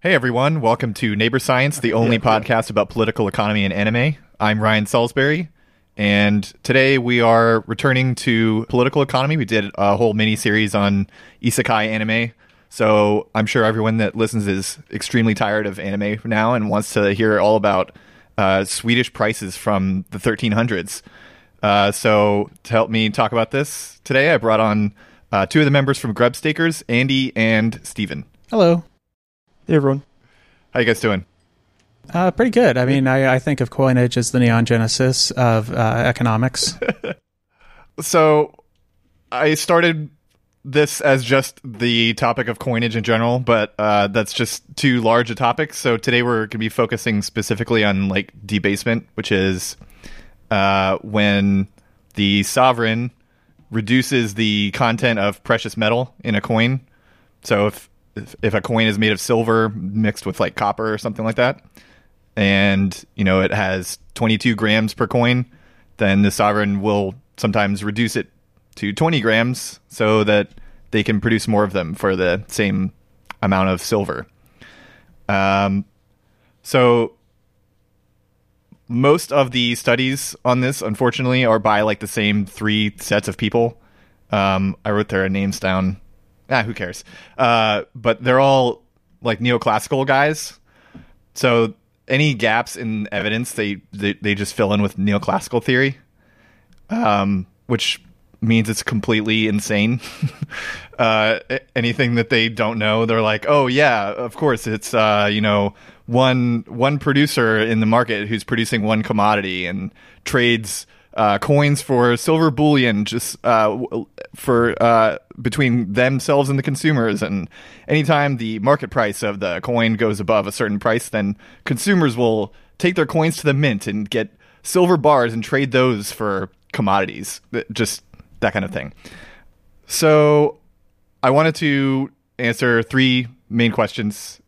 Hey everyone, welcome to Neighbor Science, the only podcast about political economy and anime. I'm Ryan Salisbury, and today we are returning to political economy. We did a whole mini series on isekai anime, so I'm sure everyone that listens is extremely tired of anime now and wants to hear all about uh, Swedish prices from the 1300s. Uh, so to help me talk about this today, I brought on uh, two of the members from Grubstakers, Andy and Steven. Hello. Hey everyone. How you guys doing? Uh, pretty good. I mean, I, I think of coinage as the neon genesis of uh, economics. So I started this as just the topic of coinage in general, but uh, that's just too large a topic. So today we're going to be focusing specifically on like debasement, which is uh, when the sovereign reduces the content of precious metal in a coin. So if if, if a coin is made of silver mixed with like copper or something like that, and you know it has 22 grams per coin, then the sovereign will sometimes reduce it to 20 grams so that they can produce more of them for the same amount of silver. Um, so most of the studies on this, unfortunately, are by like the same three sets of people. Um, I wrote their names down. Ah, who cares? Uh, but they're all like neoclassical guys. So any gaps in evidence, they they, they just fill in with neoclassical theory, um, which means it's completely insane. uh, anything that they don't know, they're like, oh yeah, of course it's uh, you know one one producer in the market who's producing one commodity and trades uh, coins for silver bullion just uh, for uh, between themselves and the consumers. And anytime the market price of the coin goes above a certain price, then consumers will take their coins to the mint and get silver bars and trade those for commodities. Just that kind of thing. So I wanted to answer three main questions.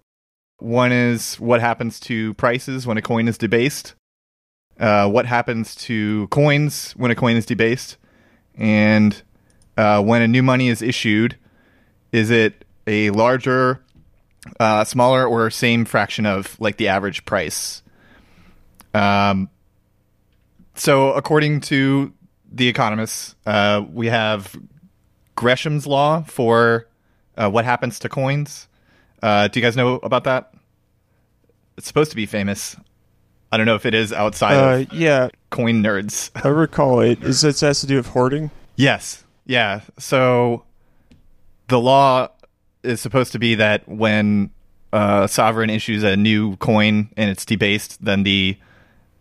One is what happens to prices when a coin is debased? Uh, what happens to coins when a coin is debased? And uh, when a new money is issued, is it a larger, uh, smaller, or same fraction of like the average price? Um, so according to the economists, uh, we have Gresham's law for uh, what happens to coins. Uh, do you guys know about that? It's supposed to be famous. I don't know if it is outside Uh, of yeah, coin nerds. I recall it. Is it has to do with hoarding? Yes. Yeah. So the law is supposed to be that when uh, sovereign issues a new coin and it's debased, then the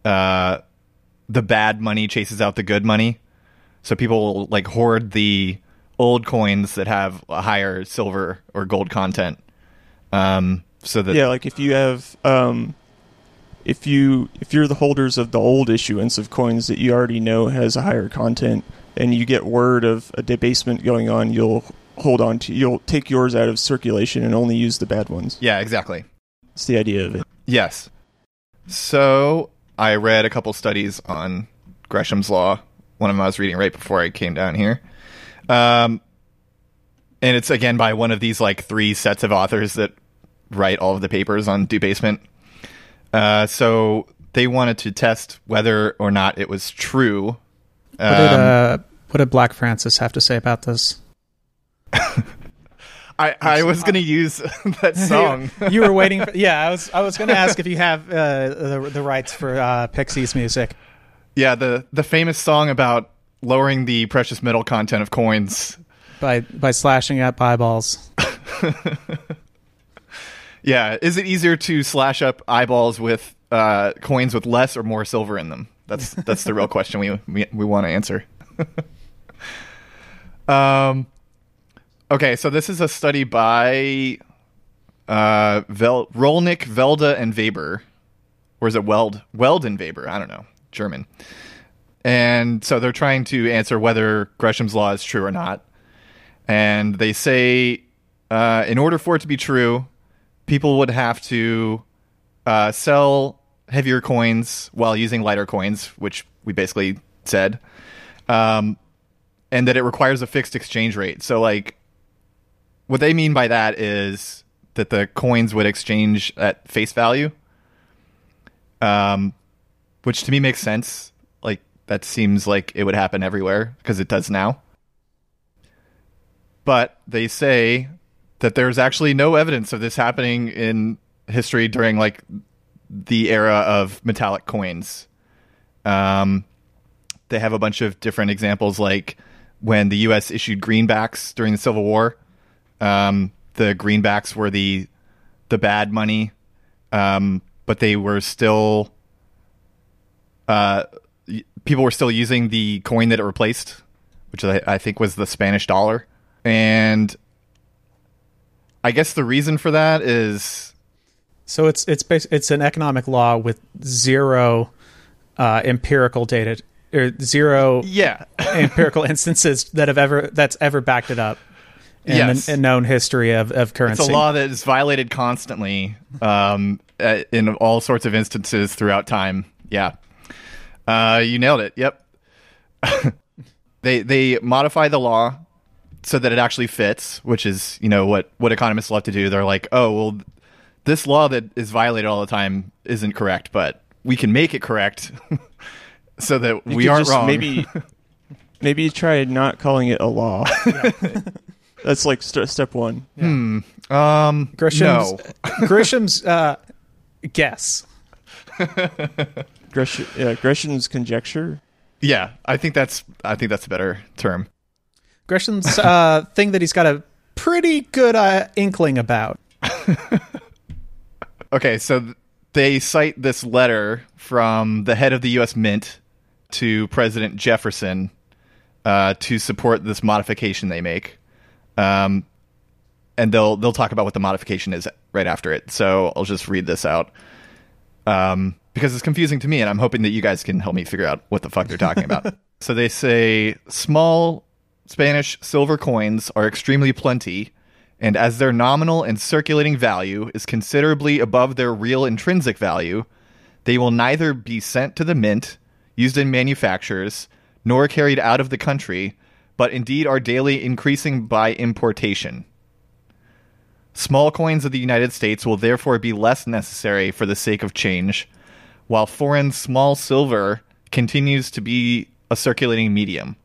uh, the bad money chases out the good money. So people will, like hoard the old coins that have a higher silver or gold content. Um, so that Yeah, like if you have, um, if you if you're the holders of the old issuance of coins that you already know has a higher content, and you get word of a debasement going on, you'll hold on to you'll take yours out of circulation and only use the bad ones. yeah, exactly. It's the idea of it. Yes. So I read a couple studies on Gresham's law. One of them I was reading right before I came down here. Um, and it's again by one of these like three sets of authors that write all of the papers on debasement. Uh, so they wanted to test whether or not it was true. What did, Um, uh, what did Black Francis have to say about this? I, I was going to use that song. you were waiting for. Yeah, I was. I was going to ask if you have uh, the the rights for uh, Pixies music. yeah, the the famous song about lowering the precious metal content of coins. by by slashing up eyeballs. Yeah, is it easier to slash up eyeballs with uh, coins with less or more silver in them? That's that's the real question we we, we want to answer. um, okay, so this is a study by uh, Vel- Rolnick, Velde, and Weber, or is it Weld Weld and Weber? I don't know, German. And so they're trying to answer whether Gresham's law is true or not. And they say, uh, in order for it to be true, people would have to uh, sell heavier coins while using lighter coins, which we basically said, um, and that it requires a fixed exchange rate. So, like, what they mean by that is that the coins would exchange at face value. Um, which to me makes sense. Like that seems like it would happen everywhere because it does now. But they say that there's actually no evidence of this happening in history during like the era of metallic coins. Um, they have a bunch of different examples, like when the U.S. issued greenbacks during the Civil War. Um, the greenbacks were the the bad money, um, but they were still uh, people were still using the coin that it replaced, which I, I think was the Spanish dollar. And I guess the reason for that is So it's it's bas- it's an economic law with zero uh, empirical data or zero yeah, empirical instances that have ever that's ever backed it up in Yes. the in known history of, of currency. It's a law that is violated constantly um, uh, in all sorts of instances throughout time. Yeah, uh, you nailed it. Yep. they they modify the law so that it actually fits, which is you know what what economists love to do. They're like, oh well, this law that is violated all the time isn't correct, but we can make it correct so that You we aren't just wrong. Maybe maybe try not calling it a law. That's like st- step one. hmm um, Grisham's, no. Grisham's uh, guess. Gresh- yeah, Gresham's conjecture. Yeah, I think that's I think that's a better term. Grisham's uh, thing that he's got a pretty good uh, inkling about. Okay, so th- they cite this letter from the head of the U.S. Mint to President Jefferson uh, to support this modification they make, um, and they'll they'll talk about what the modification is right after it. So I'll just read this out um, because it's confusing to me, and I'm hoping that you guys can help me figure out what the fuck they're talking about. so they say small Spanish silver coins are extremely plenty, and as their nominal and circulating value is considerably above their real intrinsic value, they will neither be sent to the mint, used in manufactures, nor carried out of the country, but indeed are daily increasing by importation. Small coins of the United States will therefore be less necessary for the sake of change, while foreign small silver continues to be a circulating medium.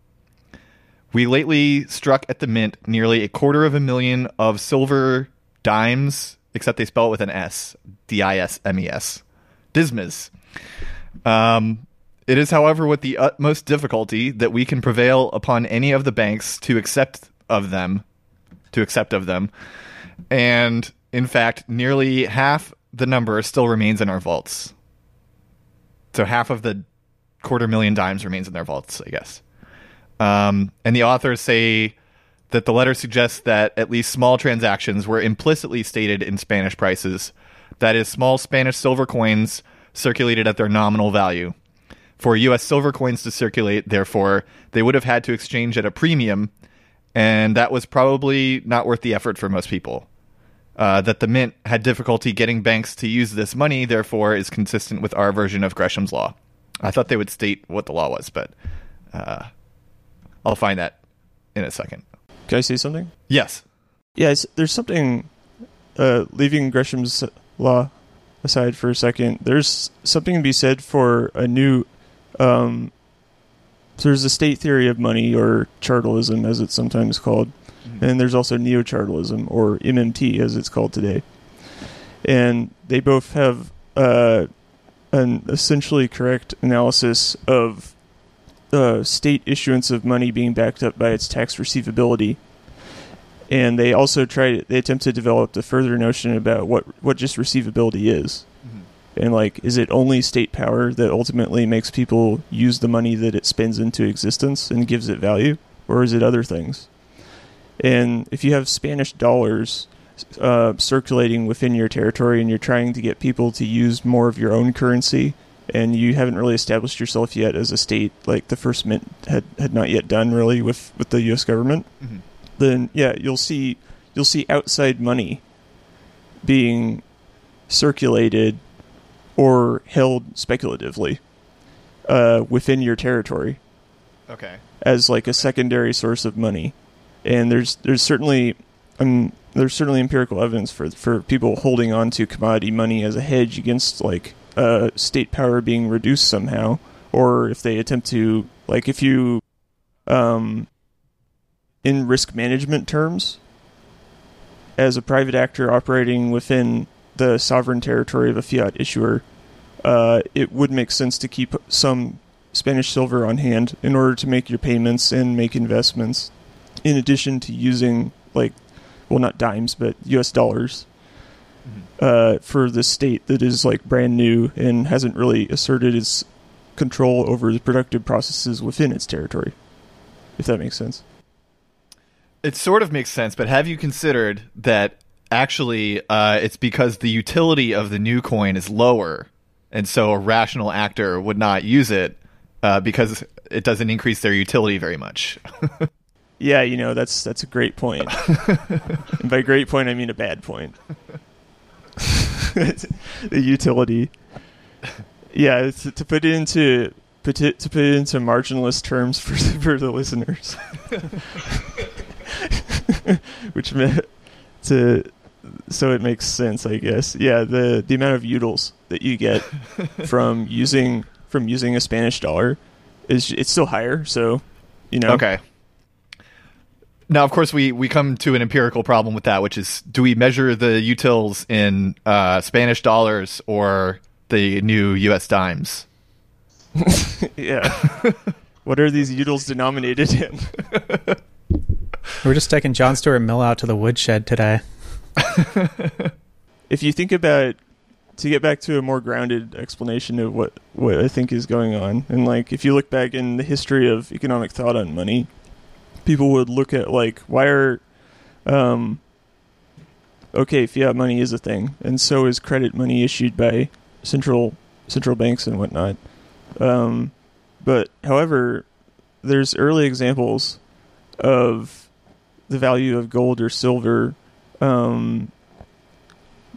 We lately struck at the mint nearly a quarter of a million of silver dimes, except they spell it with an S, D I S M E S, dismes. Um, it is, however, with the utmost difficulty that we can prevail upon any of the banks to accept of them, to accept of them, and in fact, nearly half the number still remains in our vaults. So half of the quarter million dimes remains in their vaults, I guess. Um, and the authors say that the letter suggests that at least small transactions were implicitly stated in Spanish prices, that is, small Spanish silver coins circulated at their nominal value. For U.S. silver coins to circulate, therefore, they would have had to exchange at a premium, and that was probably not worth the effort for most people. Uh, that the mint had difficulty getting banks to use this money, therefore, is consistent with our version of Gresham's law. I thought they would state what the law was, but uh, I'll find that in a second. Can I say something? Yes. Yes, there's something. Uh, leaving Gresham's law aside for a second, there's something to be said for a new. Um, there's a state theory of money, or chartalism, as it's sometimes called, and there's also neo-chartalism, or MMT, as it's called today. And they both have uh, an essentially correct analysis of uh, state issuance of money being backed up by its tax receivability. And they also tried they attempt to develop the further notion about what what just receivability is. And like is it only state power that ultimately makes people use the money that it spends into existence and gives it value? Or is it other things? And if you have spanish dollars uh, circulating within your territory and you're trying to get people to use more of your own currency and you haven't really established yourself yet as a state like the first mint had, had not yet done really with, with the us government then yeah, you'll see you'll see outside money being circulated or held speculatively uh, within your territory Okay. as like a secondary source of money. And there's there's certainly um there's certainly empirical evidence for for people holding on to commodity money as a hedge against like uh, state power being reduced somehow, or if they attempt to like if you, um, in risk management terms, as a private actor operating within the sovereign territory of a fiat issuer, uh, it would make sense to keep some Spanish silver on hand in order to make your payments and make investments, in addition to using like, well, not dimes, but U.S. dollars uh, for the state that is like brand new and hasn't really asserted its control over the productive processes within its territory. If that makes sense. It sort of makes sense, but have you considered that actually uh, it's because the utility of the new coin is lower, and so a rational actor would not use it uh, because it doesn't increase their utility very much. Yeah, you know that's that's a great point. and by great point, I mean a bad point. the utility. Yeah, to, to put it into put it, to put it into marginalist terms for for the listeners, which meant to so it makes sense, I guess. Yeah, the the amount of utils that you get from using from using a Spanish dollar is it's still higher. So, you know, Okay. Now, of course, we, we come to an empirical problem with that, which is do we measure the utils in uh, Spanish dollars or the new U.S. dimes? yeah. what are these utils denominated in? We're just taking John Stuart Mill out to the woodshed today. if you think about to get back to a more grounded explanation of what what I think is going on, and like if you look back in the history of economic thought on money, people would look at like why are um okay fiat money is a thing, and so is credit money issued by central central banks and whatnot. Um, but however, there's early examples of the value of gold or silver um,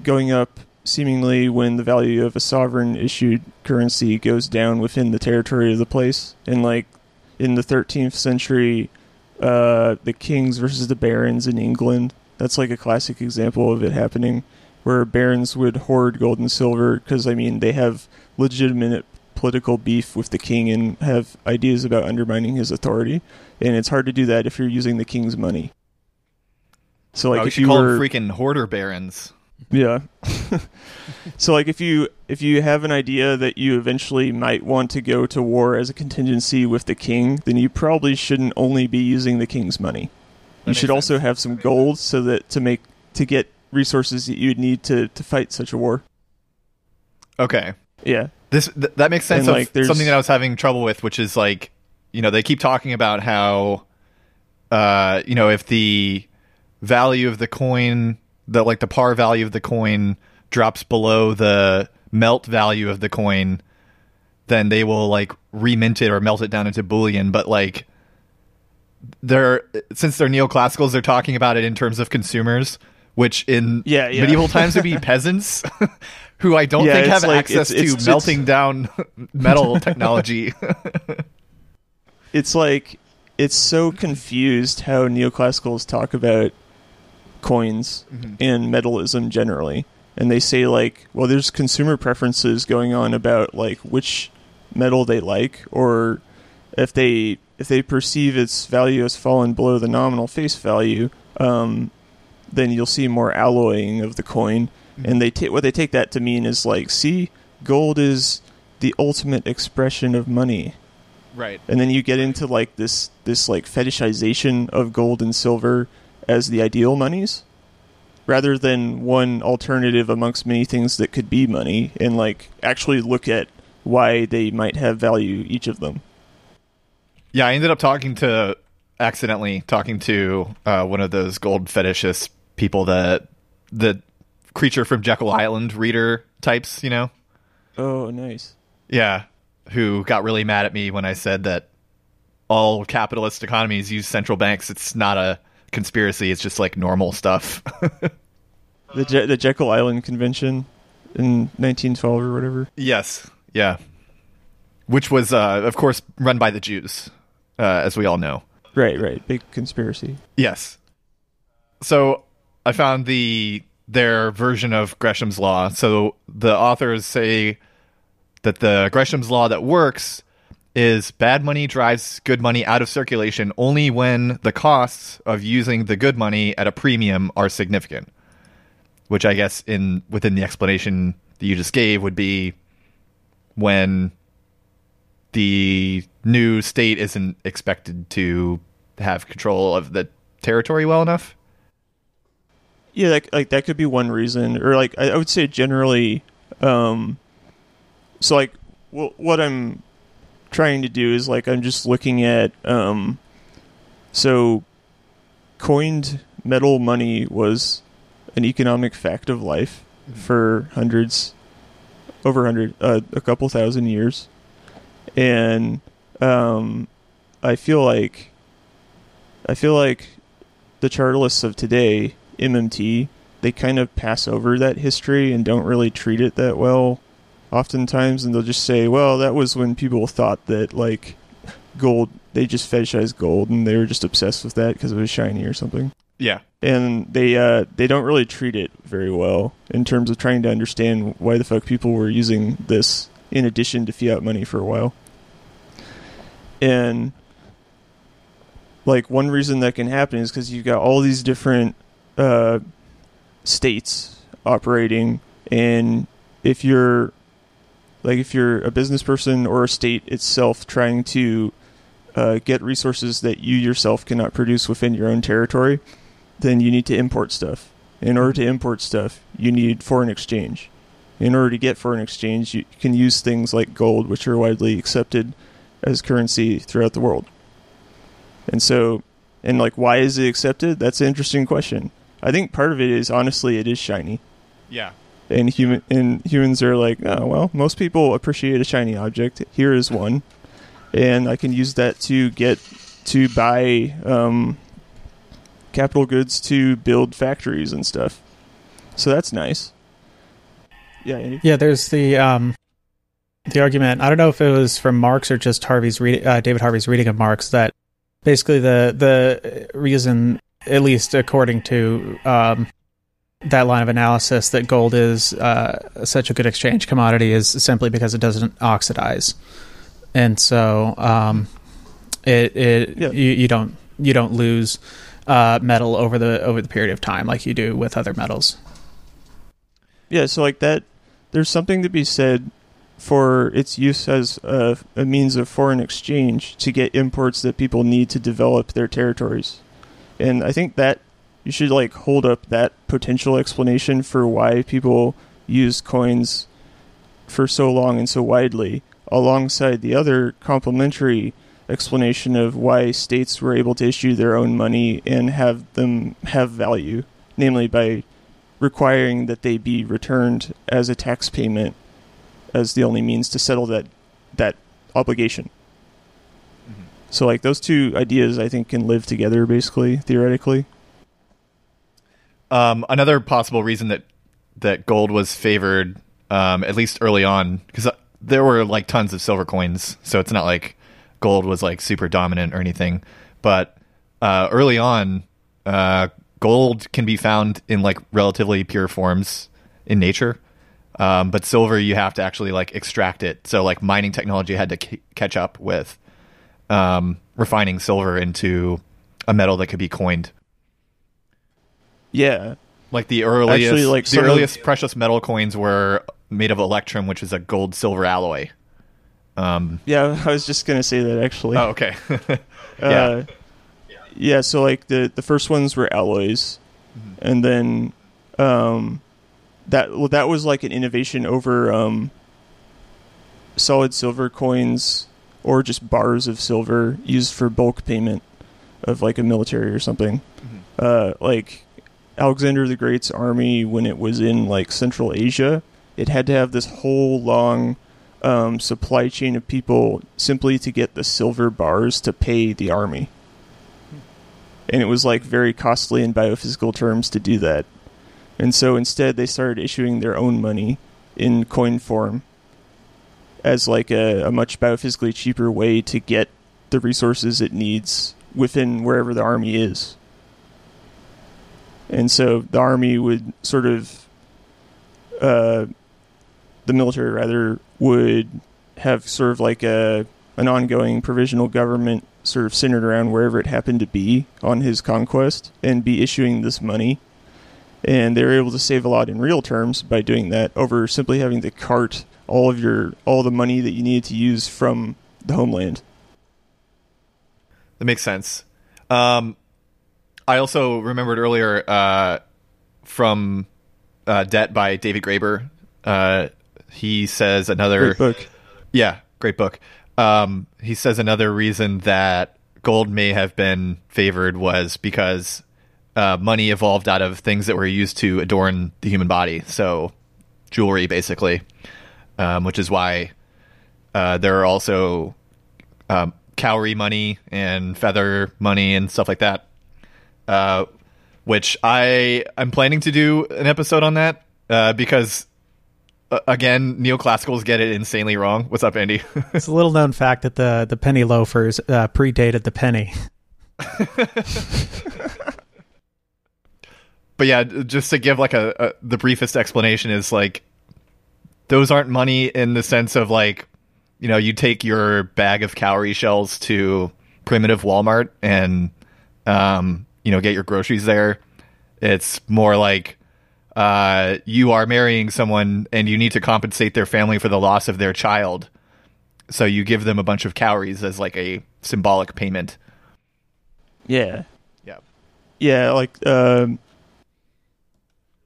going up seemingly when the value of a sovereign issued currency goes down within the territory of the place. And like in the 13th century, uh, the kings versus the barons in England. That's like a classic example of it happening, where barons would hoard gold and silver because I mean they have legitimate political beef with the king and have ideas about undermining his authority, and it's hard to do that if you're using the king's money. So like oh, if should you call were them freaking hoarder barons. Yeah. so like if you if you have an idea that you eventually might want to go to war as a contingency with the king, then you probably shouldn't only be using the king's money. You makes should also have some gold so that to make to get resources that you'd need to to fight such a war. Okay. Yeah. This th- that makes sense And, like, there's- something that I was having trouble with, which is like, you know, they keep talking about how, uh, you know, if the value of the coin, the like the par value of the coin drops below the melt value of the coin, then they will like remint it or melt it down into bullion. But like, they're since they're neoclassicals, they're talking about it in terms of consumers, which in Yeah, yeah. medieval times would be peasants. Who I don't Yeah, think have like- access it's- to it's- melting down metal technology. It's like it's so confused how neoclassicals talk about coins and metalism generally. And they say like, well there's consumer preferences going on about like which metal they like or if they if they perceive its value has fallen below the nominal face value, um, then you'll see more alloying of the coin. And they ta- what they take that to mean is like, see, gold is the ultimate expression of money right. and then you get into like this this like fetishization of gold and silver as the ideal monies rather than one alternative amongst many things that could be money and like actually look at why they might have value each of them Yeah, I ended up talking to accidentally talking to uh, one of those gold fetishist people that the creature from Jekyll Island reader types, you know. oh nice Yeah, who got really mad at me when I said that all capitalist economies use central banks. It's not a conspiracy. It's just like normal stuff. the Je- the Jekyll Island convention in 1912 or whatever yes. Yeah. Which was, uh, of course, run by the Jews, uh, as we all know. right right big conspiracy Yes. So I found the their version of Gresham's law. So the authors say that the Gresham's law that works is bad money drives good money out of circulation only when the costs of using the good money at a premium are significant. Which I guess in within the explanation that you just gave would be when the new state isn't expected to have control of the territory well enough. Yeah, like, like that could be one reason, or like I, I would say generally. Um, so like what I'm trying to do is like I'm just looking at um, so coined metal money was an economic fact of life for hundreds, over hundred, uh, a couple thousand years, and um, I feel like I feel like the chartalists of today, MMT, they kind of pass over that history and don't really treat it that well oftentimes and they'll just say, "Well, that was when people thought that like gold they just fetishized gold and they were just obsessed with that because it was shiny or something." Yeah. And they uh they don't really treat it very well in terms of trying to understand why the fuck people were using this in addition to fiat money for a while. And like one reason that can happen is because you've got all these different uh, states operating, and if you're like if you're a business person or a state itself trying to uh, get resources that you yourself cannot produce within your own territory, then you need to import stuff. In order to import stuff, you need foreign exchange. In order to get foreign exchange, you can use things like gold, which are widely accepted as currency throughout the world. And so, and like, why is it accepted? That's an interesting question. I think part of it is honestly, it is shiny. Yeah. And human and humans are like, oh well, most people appreciate a shiny object. Here is one, and I can use that to get to buy um, capital goods to build factories and stuff. So that's nice. Yeah, Andy? Yeah, there's the um, the argument. I don't know if it was from Marx or just Harvey's read, uh, David Harvey's reading of Marx that basically the the reason, at least according to um, that line of analysis, that gold is uh, such a good exchange commodity is simply because it doesn't oxidize, and so um, it it Yeah. you, you don't you don't lose uh, metal over the over the period of time like you do with other metals. Yeah, so like that, there's something to be said for its use as a, a means of foreign exchange to get imports that people need to develop their territories. And I think that you should like hold up that potential explanation for why people use coins for so long and so widely alongside the other complementary explanation of why states were able to issue their own money and have them have value, namely by requiring that they be returned as a tax payment as the only means to settle that that obligation. Mm-hmm. So like those two ideas I think can live together basically theoretically. Um, another possible reason that that gold was favored, um, at least early on, because there were like tons of silver coins, so it's not like gold was like super dominant or anything. But uh, early on, uh, gold can be found in like relatively pure forms in nature. Um, but silver, you have to actually like extract it. So like mining technology had to c- catch up with um, refining silver into a metal that could be coined. Yeah. Like the earliest, Actually, like, the some of- earliest precious metal coins were made of electrum, which is a gold silver alloy. Um, Yeah, I was just going to say that actually. oh, okay. Uh, yeah, so like the the first ones were alloys, and then um, that well, that was like an innovation over um, solid silver coins or just bars of silver used for bulk payment of like a military or something. Uh, like Alexander the Great's army when it was in like Central Asia, it had to have this whole long um, supply chain of people simply to get the silver bars to pay the army. And it was like very costly in biophysical terms to do that. And so instead, they started issuing their own money in coin form as like a, a much biophysically cheaper way to get the resources it needs within wherever the army is. And so the army would sort of, uh, the military rather would have sort of like a an ongoing provisional government sort of centered around wherever it happened to be on his conquest and be issuing this money. And they were able to save a lot in real terms by doing that over simply having to cart all of your all the money that you needed to use from the homeland. That makes sense. Um, I also remembered earlier uh, from uh, Debt by David Graeber. Uh, he says another Great book. Yeah, great book. Um, he says another reason that gold may have been favored was because uh, money evolved out of things that were used to adorn the human body. So, jewelry, basically, um, which is why uh, there are also um, cowrie money and feather money and stuff like that. Uh, which I I'm planning to do an episode on that uh, because uh, again neoclassicals get it insanely wrong. What's up, Andy? It's a little known fact that the the penny loafers uh, predated the penny. but yeah, just to give like a, a the briefest explanation is like those aren't money in the sense of like you know you take your bag of cowrie shells to primitive Walmart and um you know get your groceries there. It's more like uh you are marrying someone and you need to compensate their family for the loss of their child. So you give them a bunch of cowries as like a symbolic payment. Yeah. Yeah. Yeah, like um,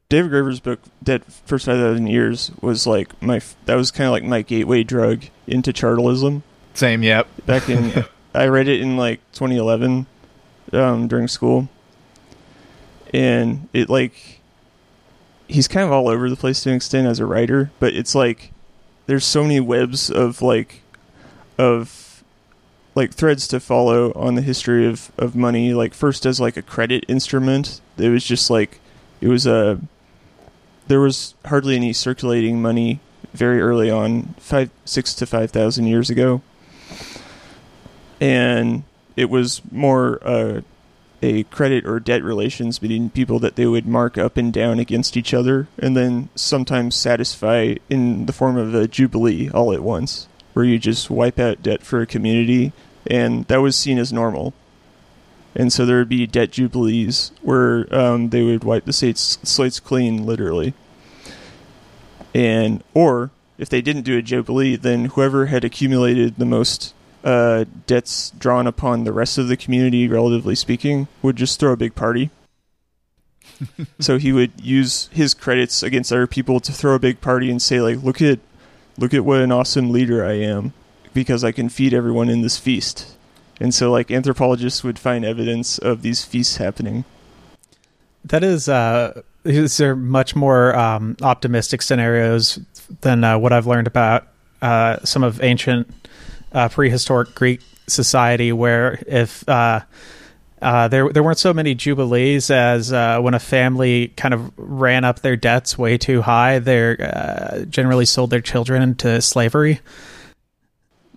David Graeber's book, "Debt First Five Thousand Years," was like my that was kind of like my gateway drug into chartalism. Same, yep. Back in, I read it in like 2011 um, during school, and it like he's kind of all over the place to an extent as a writer, but it's like there's so many webs of like of like threads to follow on the history of, of money. Like first as like a credit instrument it was just like it was a there was hardly any circulating money very early on five six to five thousand years ago. And it was more uh, a credit or debt relations between people that they would mark up and down against each other and then sometimes satisfy in the form of a jubilee all at once where you just wipe out debt for a community and that was seen as normal. And so there would be debt jubilees where um, they would wipe the slates, slates clean literally. And or if they didn't do a jubilee then whoever had accumulated the most uh, debts drawn upon the rest of the community, relatively speaking, would just throw a big party. so he would use his credits against other people to throw a big party and say, like, look at, look at what an awesome leader I am, because I can feed everyone in this feast. And so, like, anthropologists would find evidence of these feasts happening. That is, uh, these are much more um, optimistic scenarios than uh, what I've learned about uh, some of ancient uh, prehistoric Greek society, where if uh, uh, there there weren't so many jubilees as uh, when a family kind of ran up their debts way too high, they uh, generally sold their children into slavery.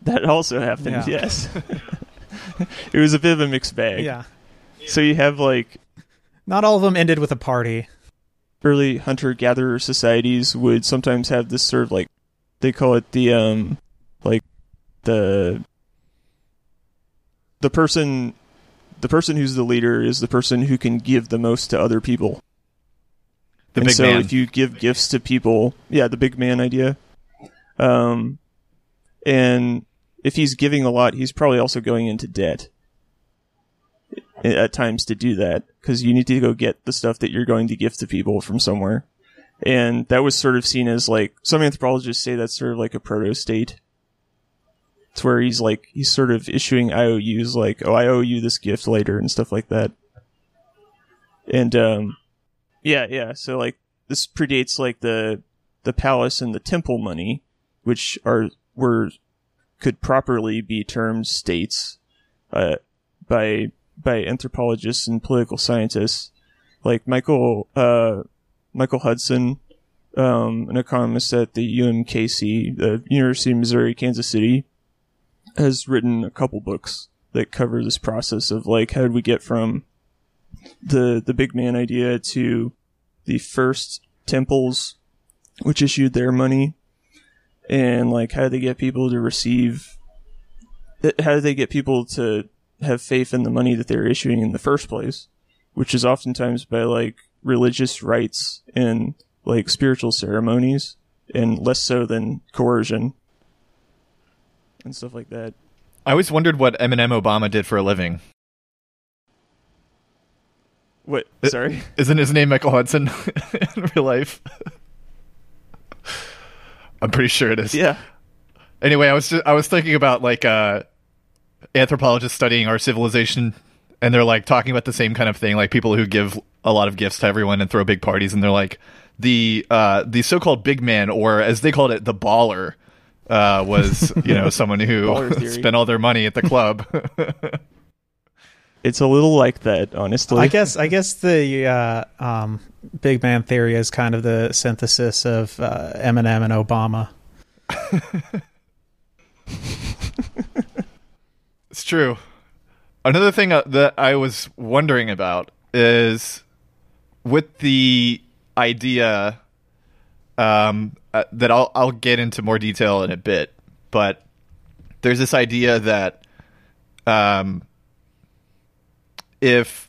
That also happened, Yeah. yes. it was a bit of a mixed bag. Yeah, So you have, like, not all of them ended with a party. early hunter gatherer societies would sometimes have this sort of like they call it the um like the the person the person who's the leader is the person who can give the most to other people. The and big so man. if you give gifts to people, yeah, the big man idea. Um and if he's giving a lot, he's probably also going into debt at times to do that because you need to go get the stuff that you're going to give to people from somewhere. And that was sort of seen as like some anthropologists say that's sort of like a proto state. It's where he's like he's sort of issuing IOUs like, oh, I owe you this gift later and stuff like that. And um, yeah, yeah. So like this predates like the the palace and the temple money, which are were could properly be termed states uh, by by anthropologists and political scientists like Michael uh, Michael Hudson, um, an economist at the UMKC, the University of Missouri Kansas City, has written a couple books that cover this process of like how did we get from the the big man idea to the first temples which issued their money and like how do they get people to receive how do they get people to have faith in the money that they're issuing in the first place which is oftentimes by like religious rites and like spiritual ceremonies and less so than coercion and stuff like that I always wondered what Eminem Obama did for a living. what sorry Isn't his name Michael Hudson in real life? I'm pretty sure it is. yeah Anyway, I was just, I was thinking about like uh, anthropologists studying our civilization, and they're like talking about the same kind of thing, like people who give a lot of gifts to everyone and throw big parties, and they're like the uh, the so-called big man, or as they called it, the baller, uh, was you know someone who spent all their money at the club. it's a little like that honestly I guess I guess the uh, um, Big Man theory is kind of the synthesis of uh, Eminem and Obama. It's true. Another thing uh, that I was wondering about is with the idea um, uh, that I'll I'll get into more detail in a bit, but there's this idea that um, if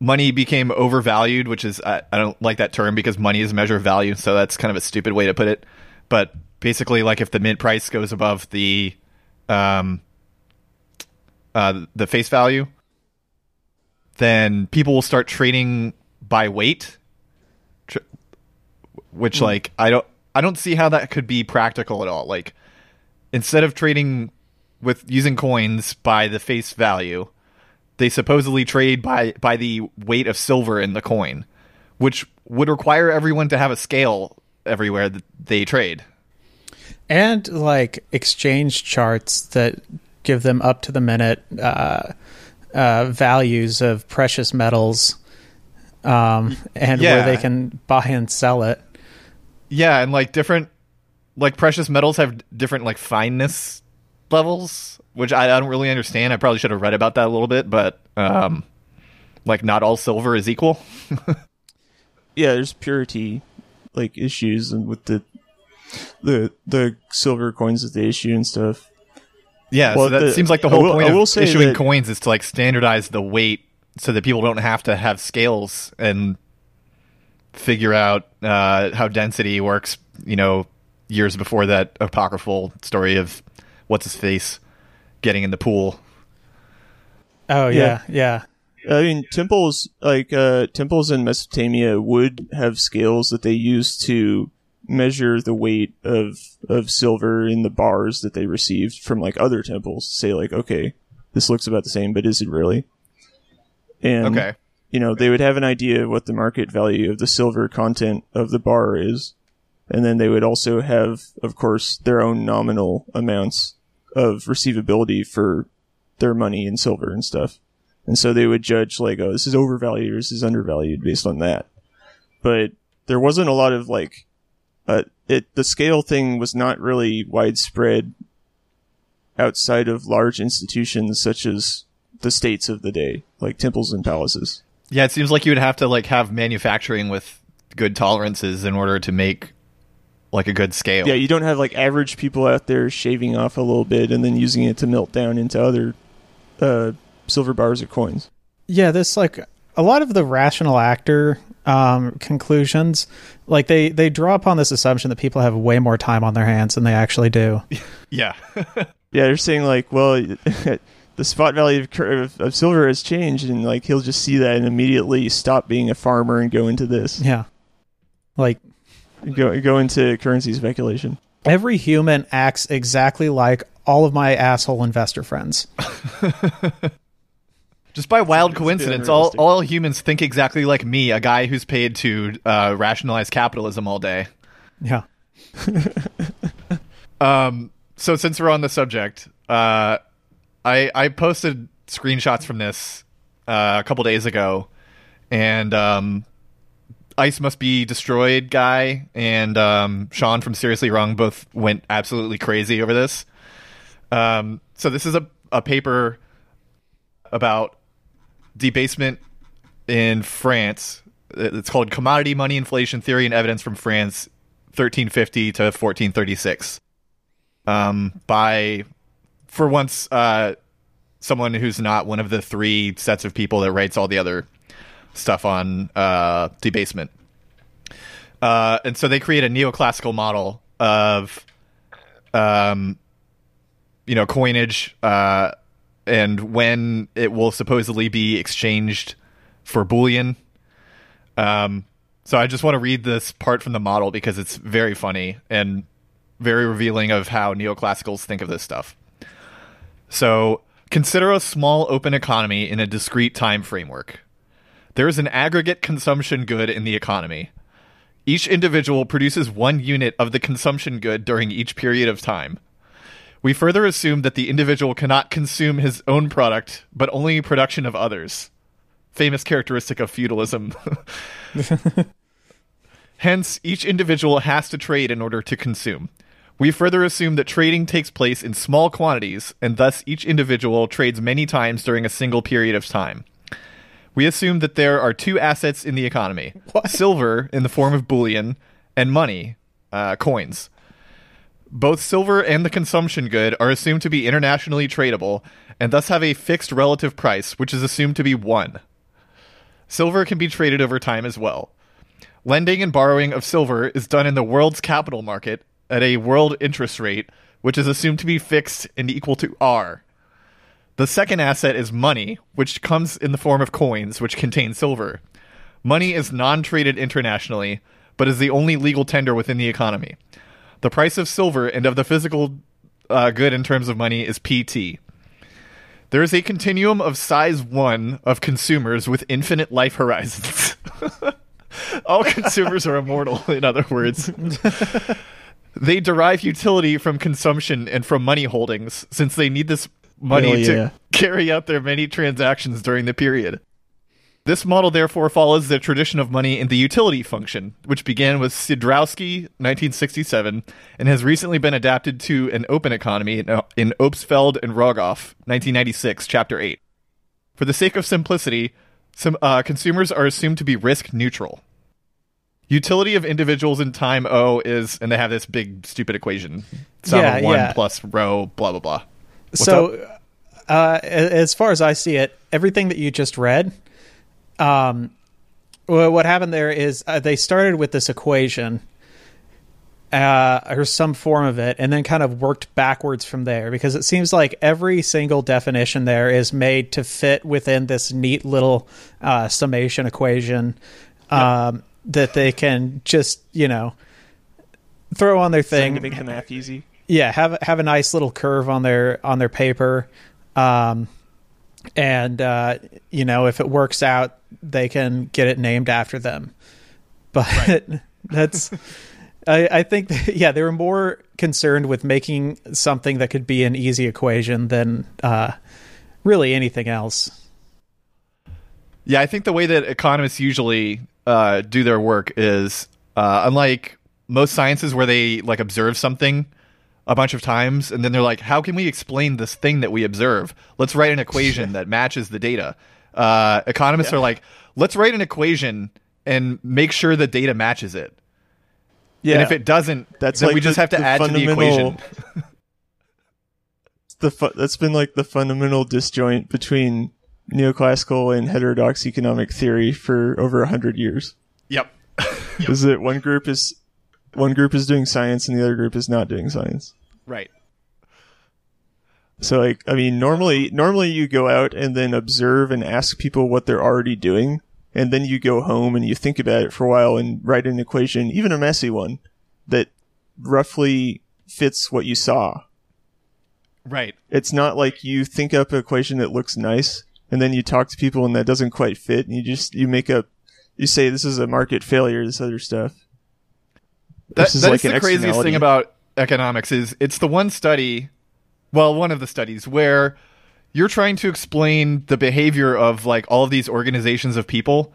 money became overvalued, which is I, I don't like that term because money is a measure of value, so that's kind of a stupid way to put it. But basically, like if the mint price goes above the um, uh, the face value, then people will start trading by weight, tr- which like I don't I don't see how that could be practical at all. Like instead of trading with using coins by the face value, they supposedly trade by by the weight of silver in the coin, which would require everyone to have a scale everywhere that they trade. and like exchange charts that give them up to the minute uh, uh, values of precious metals um, and Yeah. where they can buy and sell it. Yeah, and like different like precious metals have different like fineness levels, which I, I don't really understand. I probably should have read about that a little bit, but um like not all silver is equal. yeah, there's purity like issues and with the the the silver coins that they issue and stuff. Yeah, Well, so that the- seems like the whole will- point of issuing that- coins is to like standardize the weight so that people don't have to have scales and figure out uh, how density works. You know, years before that apocryphal story of what's his face getting in the pool. Oh yeah, yeah. I mean, temples like uh, temples in Mesopotamia would have scales that they used to measure the weight of of silver in the bars that they received from like other temples. Say like, okay, this looks about the same, but is it really? And Okay. You know, they would have an idea of what the market value of the silver content of the bar is. And then they would also have, of course, their own nominal amounts of receivability for their money in silver and stuff. And so they would judge like, oh, this is overvalued or this is undervalued based on that. But there wasn't a lot of like, uh, it, the scale thing was not really widespread outside of large institutions such as the states of the day, like temples and palaces. Yeah, it seems like you would have to like have manufacturing with good tolerances in order to make like a good scale. Yeah, you don't have like average people out there shaving off a little bit and then using it to melt down into other uh, silver bars or coins. Yeah, this like a lot of the rational actor um, conclusions, like they they draw upon this assumption that people have way more time on their hands than they actually do. yeah. Yeah, they're saying like, well, the spot value of, of, of silver has changed, and like he'll just see that and immediately stop being a farmer and go into this, Yeah, like go go into currency speculation. every human acts exactly like all of my asshole investor friends. Just by wild It's a bit coincidence, all, all humans think exactly like me, a guy who's paid to uh, rationalize capitalism all day. Yeah. Um, so since we're on the subject, uh, I I posted screenshots from this uh, a couple days ago, and um, Ice must be destroyed guy and um, Sean from Seriously Wrong both went absolutely crazy over this. Um, so this is a a paper about debasement in France. It's called Commodity Money Inflation Theory and Evidence from France, 1350 to 1436. Um, by, for once, uh, someone who's not one of the three sets of people that writes all the other stuff on uh, debasement. Uh, and so they create a neoclassical model of, um, you know, coinage uh, and when it will supposedly be exchanged for bullion. Um, so I just want to read this part from the model because it's very funny and very revealing of how neoclassicals think of this stuff. So consider a small open economy in a discrete time framework. There is an aggregate consumption good in the economy. Each individual produces one unit of the consumption good during each period of time. We further assume that the individual cannot consume his own product, but only production of others. Famous characteristic of feudalism. Hence, each individual has to trade in order to consume. We further assume that trading takes place in small quantities, and thus each individual trades many times during a single period of time. We assume that there are two assets in the economy silver in the form of bullion, and money, uh, coins. Both silver and the consumption good are assumed to be internationally tradable, and thus have a fixed relative price, which is assumed to be 1. Silver can be traded over time as well. Lending and borrowing of silver is done in the world's capital market at a world interest rate, which is assumed to be fixed and equal to R. The second asset is money, which comes in the form of coins, which contain silver. Money is non traded internationally, but is the only legal tender within the economy. The price of silver and of the physical uh, good in terms of money is PT. There is a continuum of size 1 of consumers with infinite life horizons. All consumers are immortal, in other words. they derive utility from consumption and from money holdings, since they need this money Hell yeah. to carry out their many transactions during the period. This model therefore follows the tradition of money in the utility function, which began with Sidrauski, 1967, and has recently been adapted to an open economy in, Obstfeld and Rogoff, 1996, Chapter 8. For the sake of simplicity, some, uh, consumers are assumed to be risk neutral. Utility of individuals in time O is, and they have this big stupid equation: sum Yeah, of one yeah. plus rho, blah blah blah. What's so, uh, as far as I see it, everything that you just read, um, what happened there is uh, they started with this equation, uh, or some form of it, and then kind of worked backwards from there because it seems like every single definition there is made to fit within this neat little uh, summation equation um, that they can just, you know, throw on their Thing thing. to make the math easy. yeah have have a nice little curve on their on their paper. Um and uh you know if it works out they can get it named after them. But that's I, I think that, yeah they were more concerned with making something that could be an easy equation than uh really anything else. Yeah, I think the way that economists usually uh, do their work is uh, unlike most sciences where they like observe something a bunch of times and then they're like, how can we explain this thing that we observe? Let's write an equation that matches the data. Uh, economists are like, let's write an equation and make sure the data matches it. Yeah, And if it doesn't, That's then like we just the- have to add to the equation. the fu- that's been like the fundamental disjoint between neoclassical and heterodox economic theory for over a hundred years. Yep. Is that one group is one group is doing science and the other group is not doing science. Right. So like I mean normally normally you go out and then observe and ask people what they're already doing and then you go home and you think about it for a while and write an equation, even a messy one that roughly fits what you saw. Right. It's not like you think up an equation that looks nice and then you talk to people and that doesn't quite fit and you just you make up you say this is a market failure, this other stuff. That, This is that like is the craziest thing about economics is it's the one study, well, one of the studies where you're trying to explain the behavior of like all of these organizations of people,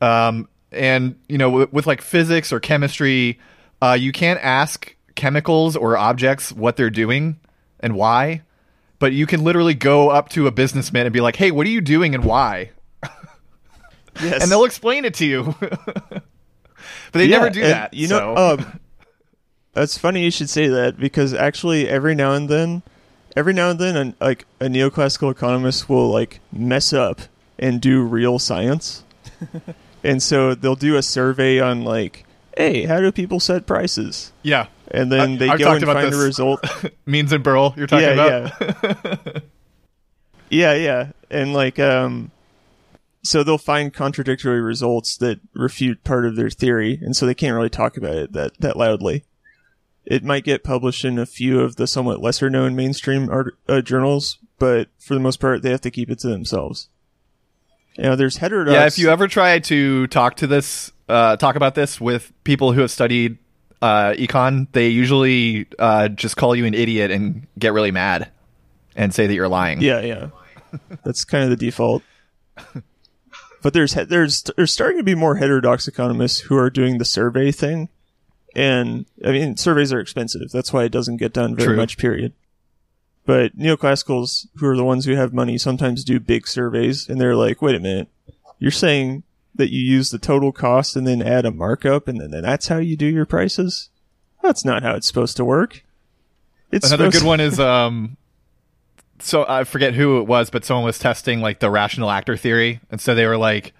um, and you know, with, with like physics or chemistry, uh, you can't ask chemicals or objects what they're doing and why, but you can literally go up to a businessman and be like, "Hey, what are you doing and why?" Yes. and they'll explain it to you. but they Yeah, never do that. You know, so. um, that's funny you should say that because actually, every now and then, every now and then, an, like a neoclassical economist will like mess up and do real science, and so they'll do a survey on like, hey, how do people set prices? yeah, And then I- they I've go and about find this. a result. Means and Berle, you're talking yeah, about. yeah, yeah, yeah, and like, um, so they'll find contradictory results that refute part of their theory, and so they can't really talk about it that that loudly. It might get published in a few of the somewhat lesser known mainstream art, uh, journals, but for the most part, they have to keep it to themselves. You know, there's heterodox. Yeah, if you ever try to talk to this, uh, talk about this with people who have studied uh, econ, they usually uh, just call you an idiot and get really mad and say that you're lying. Yeah, yeah. That's kind of the default. But there's there's there's starting to be more heterodox economists who are doing the survey thing, and I mean surveys are expensive. That's why it doesn't get done very True. much. Period. But neoclassicals, who are the ones who have money, sometimes do big surveys, and they're like, "Wait a minute, you're saying that you use the total cost and then add a markup, and then, that's how you do your prices? That's not how it's supposed to work." It's Another good one is um so I forget who it was, but someone was testing like the rational actor theory, and so they were like,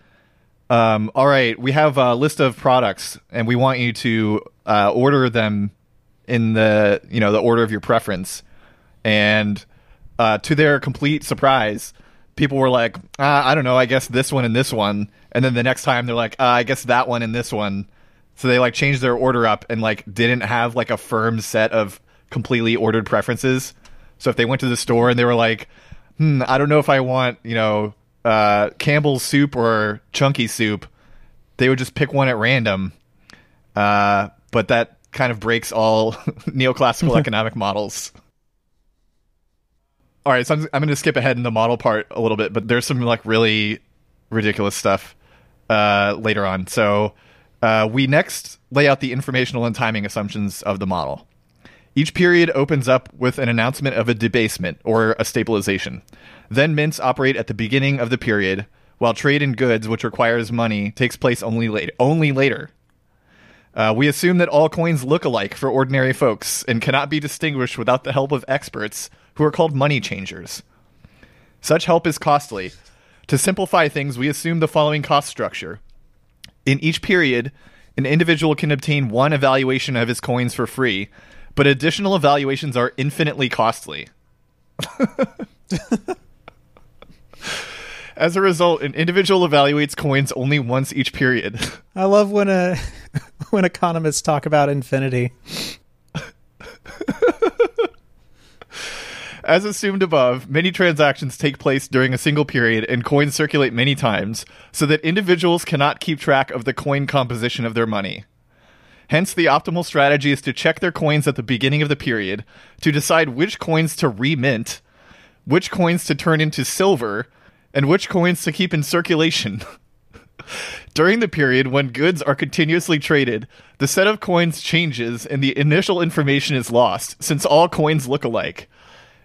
um, "All right, we have a list of products, and we want you to uh, order them in the you know the order of your preference." And uh, to their complete surprise, people were like, uh, "I don't know, I guess this one and this one," and then the next time they're like, uh, "I guess that one and this one." So they like changed their order up and like didn't have like a firm set of completely ordered preferences. So if they went to the store and they were like, "Hmm, I don't know if I want, you know, uh, Campbell's soup or chunky soup," they would just pick one at random. Uh, but that kind of breaks all neoclassical economic models. All right, so I'm, I'm going to skip ahead in the model part a little bit, but there's some like really ridiculous stuff uh, later on. So uh, we next lay out the informational and timing assumptions of the model. Each period opens up with an announcement of a debasement or a stabilization. Then mints operate at the beginning of the period, while trade in goods, which requires money, takes place only late, only later. Uh, we assume that all coins look alike for ordinary folks and cannot be distinguished without the help of experts, who are called money changers. Such help is costly. To simplify things, we assume the following cost structure. In each period, an individual can obtain one evaluation of his coins for free, but additional evaluations are infinitely costly. As a result, an individual evaluates coins only once each period. I love when a when economists talk about infinity. As assumed above, many transactions take place during a single period and coins circulate many times, so that individuals cannot keep track of the coin composition of their money. Hence, the optimal strategy is to check their coins at the beginning of the period to decide which coins to remint, which coins to turn into silver, and which coins to keep in circulation. During the period when goods are continuously traded, the set of coins changes and the initial information is lost, since all coins look alike.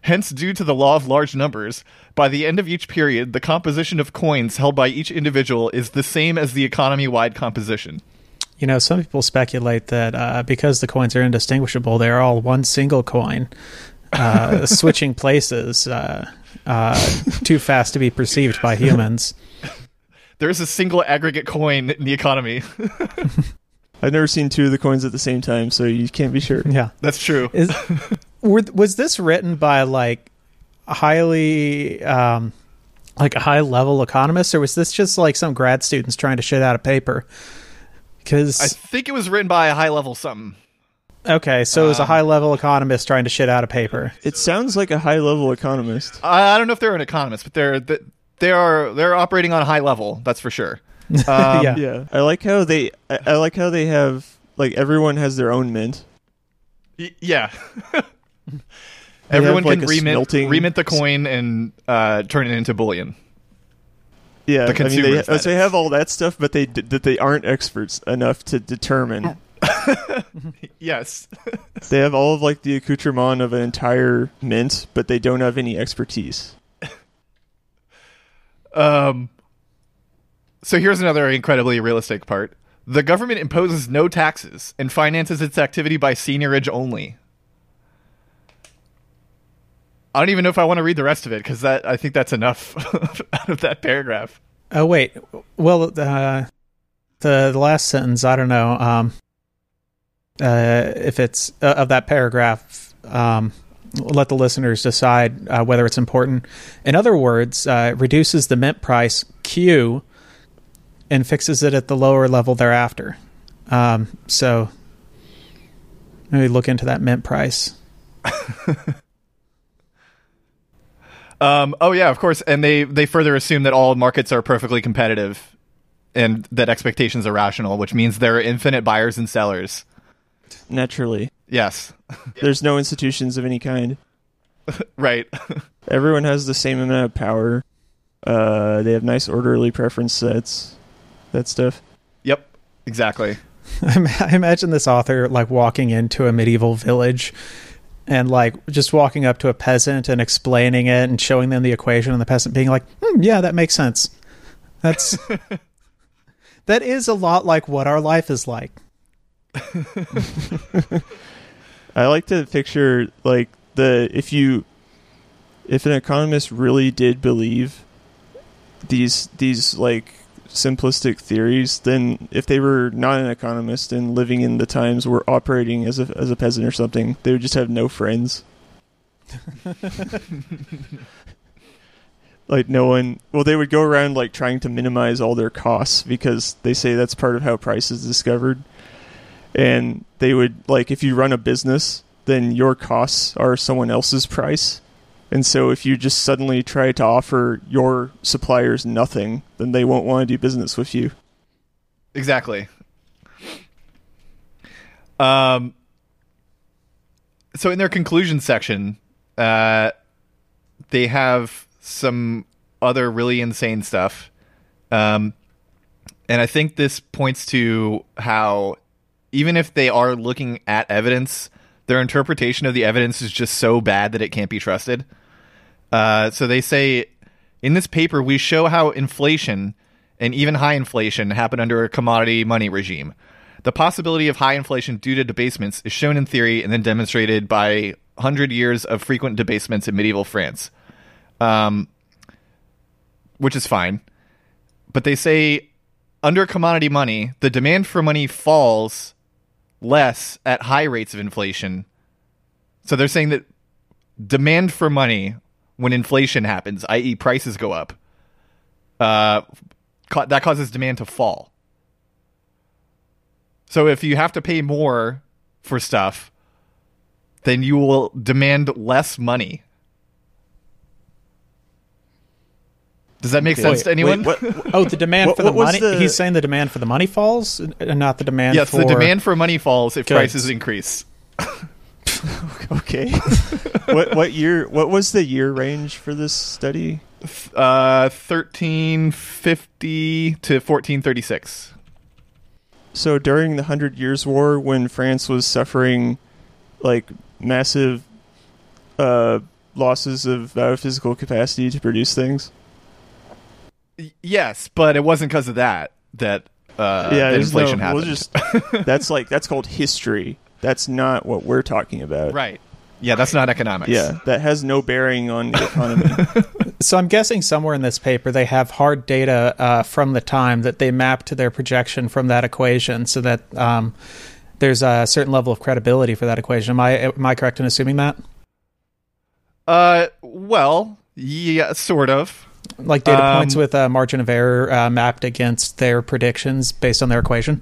Hence, due to the law of large numbers, by the end of each period, the composition of coins held by each individual is the same as the economy wide composition. You know, some people speculate that uh, because the coins are indistinguishable, they are all one single coin, uh, switching places uh, uh, too fast to be perceived by humans. There is a single aggregate coin in the economy. I've never seen two of the coins at the same time, so you can't be sure. Yeah. That's true. Is were, was this written by like a highly um, like a high level economist, or was this just like some grad students trying to shit out a paper? Because I think it was written by a high level something. okay, so it was a high level economist trying to shit out a paper. It sounds like a high level economist. I, I don't know if they're an economist, but they're they are they're operating on a high level. That's for sure. Um, yeah. Yeah, I like how they. I, I like how they have like everyone has their own mint. y- yeah. Everyone have, like, can a remint smelting- remint the coin and uh, turn it into bullion. Yeah, The I mean they, consumers, so they have all that stuff, but they d- that they aren't experts enough to determine. Yes. they have all of like the accoutrement of an entire mint, but they don't have any expertise. Um, so here's another incredibly realistic part. The government imposes no taxes and finances its activity by seigniorage only. I don't even know if I want to read the rest of it because that I think that's enough out of that paragraph. Oh wait, well, uh, the the last sentence, I don't know um, uh, if it's uh, of that paragraph. Um, let the listeners decide uh, whether it's important. In other words, uh, reduces the mint price Q and fixes it at the lower level thereafter. Um, so maybe look into that mint price. Um, oh yeah, of course, and they they further assume that all markets are perfectly competitive, and that expectations are rational, which means there are infinite buyers and sellers. Naturally, Yes, there's no institutions of any kind. right. Everyone has the same amount of power. Uh, they have nice orderly preference sets. That stuff. yep, exactly. I imagine this author like walking into a medieval village and like just walking up to a peasant and explaining it and showing them the equation and the peasant being like, hmm, "Yeah, that makes sense." That's that is a lot like what our life is like. I like to picture like the if you if an economist really did believe these these like simplistic theories, then if they were not an economist and living in the times were operating as a as a peasant or something, they would just have no friends. like no one well they would go around like trying to minimize all their costs because they say that's part of how price is discovered and they would like if you run a business then your costs are someone else's price and so if you just suddenly try to offer your suppliers nothing then they won't want to do business with you Exactly. Um. So in their conclusion section, uh, they have some other really insane stuff. Um, and I think this points to how, even if they are looking at evidence, their interpretation of the evidence is just so bad that it can't be trusted. Uh, so they say in this paper, we show how inflation and even high inflation happen under a commodity money regime. The possibility of high inflation due to debasements is shown in theory and then demonstrated by 100 years of frequent debasements in medieval France, um, which is fine. But they say under commodity money, the demand for money falls less at high rates of inflation. So they're saying that demand for money when inflation happens, i.e., prices go up, uh, ca- that causes demand to fall. So if you have to pay more for stuff, then you will demand less money. Does that make Okay. sense Wait, to anyone? wait, what- Oh, the demand What- for the money. the- He's saying the demand for the money falls, and not the demand. yes, for the demand for money falls if goods. prices increase. okay what what year what was the year range for this study Uh, thirteen fifty to fourteen thirty six. So during the Hundred Years' War, when France was suffering like massive uh, losses of uh, physical capacity to produce things, Yes, but it wasn't because of that that uh, there's inflation no- happened. We'll just that's like that's called history. That's not what we're talking about. right. Yeah, that's not economics. Yeah, that has no bearing on the economy. So I'm guessing somewhere in this paper they have hard data uh, from the time that they map to their projection from that equation, so that um, there's a certain level of credibility for that equation. Am I am I correct in assuming that? Uh, well, yeah, sort of. Like data Um, points with a margin of error uh, mapped against their predictions based on their equation.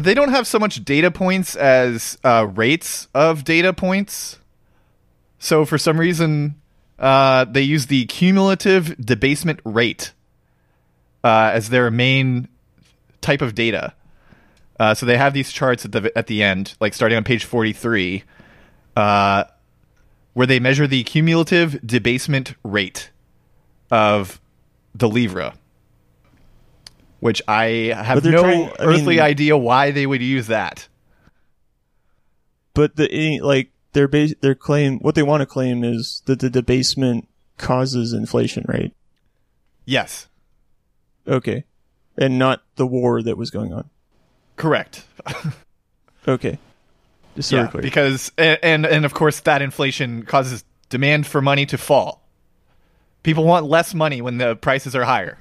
They don't have so much data points as uh, rates of data points. So for some reason, uh, they use the cumulative debasement rate uh, as their main type of data. Uh, so they have these charts at the at the end, like starting on page forty three, uh, where they measure the cumulative debasement rate of the livre. Which I have no trying- I earthly mean- idea why they would use that. but the eh, like their base, their claim, what they want to claim is that the debasement causes inflation, right? Yes. Okay. And not the war that was going on. Correct. Okay. Just so yeah, because and and of course that inflation causes demand for money to fall. People want less money when the prices are higher.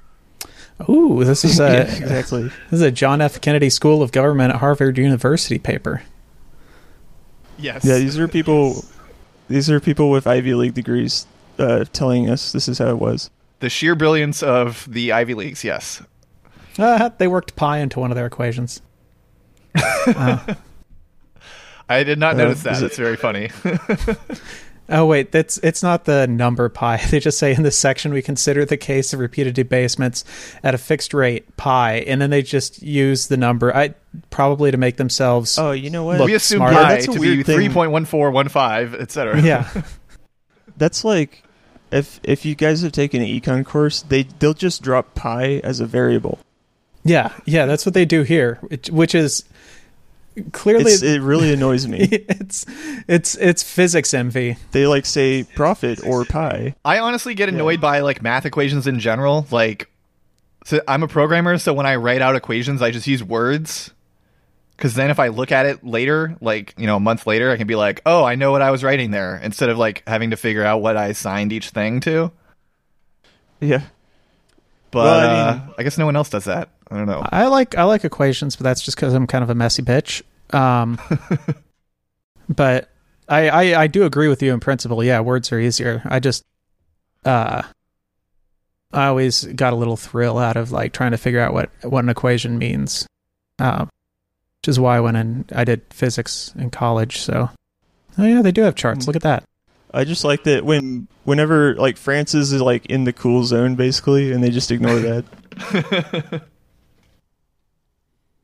Ooh, this is yeah, a exactly. this is a John F. Kennedy School of Government at Harvard University paper. Yes. Yeah, these are people. These are people with Ivy League degrees uh, telling us this is how it was. the sheer brilliance of the Ivy Leagues. Yes. Uh, they worked pi into one of their equations. I did not Uh, notice that. it- It's very funny. Oh wait, that's it's not the number pi. They just say in this section we consider the case of repeated debasements at a fixed rate pi, and then they just use the number. I probably to make themselves. Oh, you know what? We assume smart. pi Yeah, to be thing. three point one four one five, etc. yeah, That's like if if you guys have taken an econ course, they they'll just drop pi as a variable. yeah, yeah. That's what they do here, which, which is clearly It's, it really annoys me. it's it's it's physics envy. they like say profit or pi. I honestly get annoyed by like math equations in general. Like, so I'm a programmer, so when I write out equations, I just use words. Because then, if I look at it later, like you know, a month later, I can be like, "Oh, I know what I was writing there," instead of like having to figure out what I assigned each thing to. Yeah. But Well, I uh, I guess no one else does that. I don't know. I like I like equations, but that's just because I'm kind of a messy bitch. Um, but I, I I do agree with you in principle. Yeah, words are easier. I just uh, I always got a little thrill out of like trying to figure out what what an equation means. Um, which is why I went and I did physics in college. So, oh yeah, they do have charts. Mm. Look at that. I just like that when whenever like Francis is like in the cool zone basically, and they just ignore that.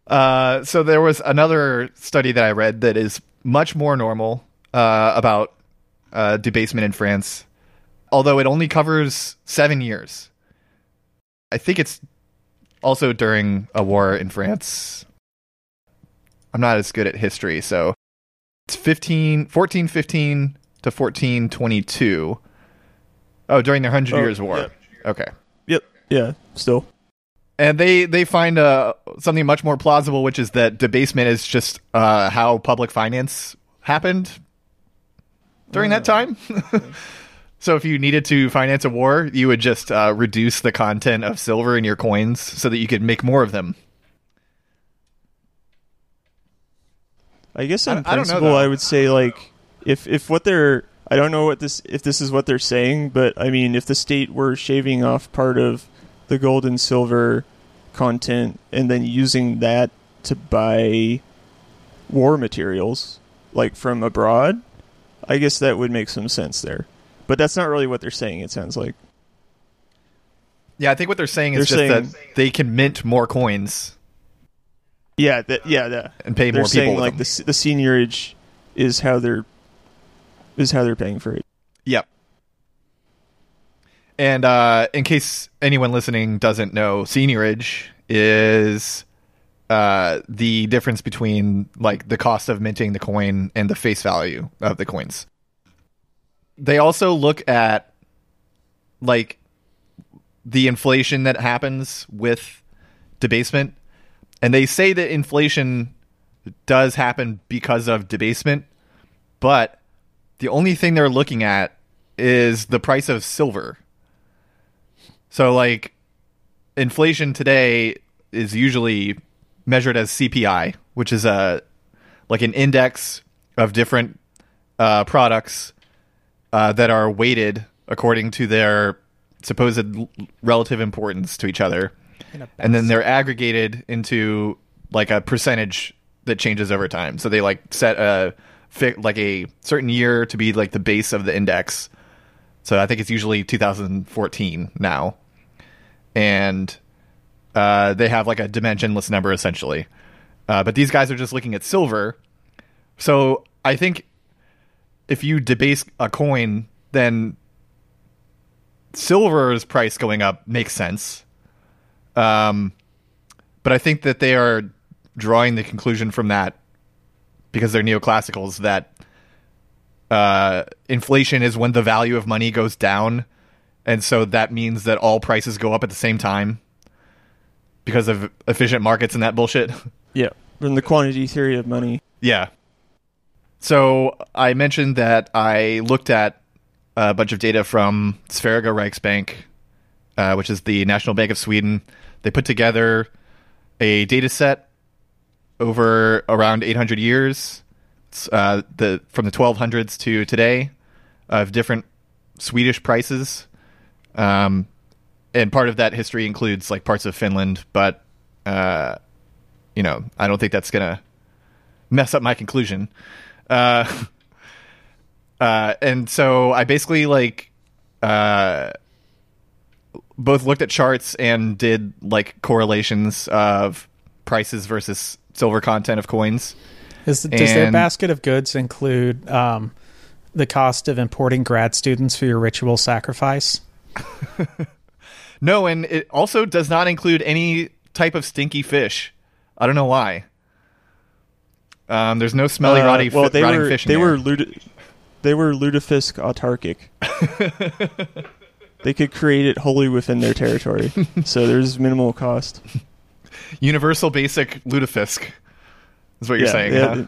Uh, so there was another study that I read that is much more normal uh, about uh, debasement in France, although it only covers seven years. I think it's also during a war in France. I'm not as good at history, so it's 15, 1415 to 1422. Oh, during the Hundred Oh, Years' War. yeah. Okay. Yep. Yeah. Still. And they they find uh, something much more plausible, which is that debasement is just uh, how public finance happened during that time. so if you needed to finance a war, you would just uh, reduce the content of silver in your coins so that you could make more of them. I guess I- in I principle, though. I would say like if if what they're I don't know what this if this is what they're saying, but I mean if the state were shaving off part of the gold and silver content and then using that to buy war materials like from abroad, I guess that would make some sense there. But that's not really what they're saying. It sounds like Yeah, I think what they're saying is They're just saying- that they can mint more coins yeah, that yeah, that and pay more people like them. the the seigniorage is how they're is how they're paying for it. Yep. And uh, in case anyone listening doesn't know, seigniorage is uh, the difference between like the cost of minting the coin and the face value of the coins. They also look at like the inflation that happens with debasement, and they say that inflation does happen because of debasement, but the only thing they're looking at is the price of silver. So like inflation today is usually measured as CPI, which is a like an index of different uh, products uh, that are weighted according to their supposed relative importance to each other, and then they're aggregated into like a percentage that changes over time. So they like set a like a certain year to be like the base of the index. So I think it's usually 2014 now, and uh, they have like a dimensionless number essentially. Uh, but these guys are just looking at silver. So I think if you debase a coin, then silver's price going up makes sense. Um, but I think that they are drawing the conclusion from that because they're neoclassicals that uh, inflation is when the value of money goes down, and so that means that all prices go up at the same time. because of efficient markets and that bullshit. Yeah, from the quantity theory of money. Yeah. So I mentioned that I looked at a bunch of data from Sveriges Riksbank, uh, which is the National Bank of Sweden. They put together a data set over around 800 years, uh, the from the 1200s to today, of different Swedish prices. Um, and part of that history includes like parts of Finland, but uh, you know, I don't think that's gonna mess up my conclusion. Uh, uh, and so I basically like uh, both looked at charts and did like correlations of prices versus silver content of coins. Is, does their basket of goods include um, the cost of importing grad students for your ritual sacrifice? No, and it also does not include any type of stinky fish. I don't know why. Um, there's no smelly, Uh, rotty, well, fi- they rotting were fish. in they there. were ludi- they were lutefisk autarkic. they could create it wholly within their territory, so there's minimal cost. universal basic lutefisk. Is what you're Yeah, saying? yeah,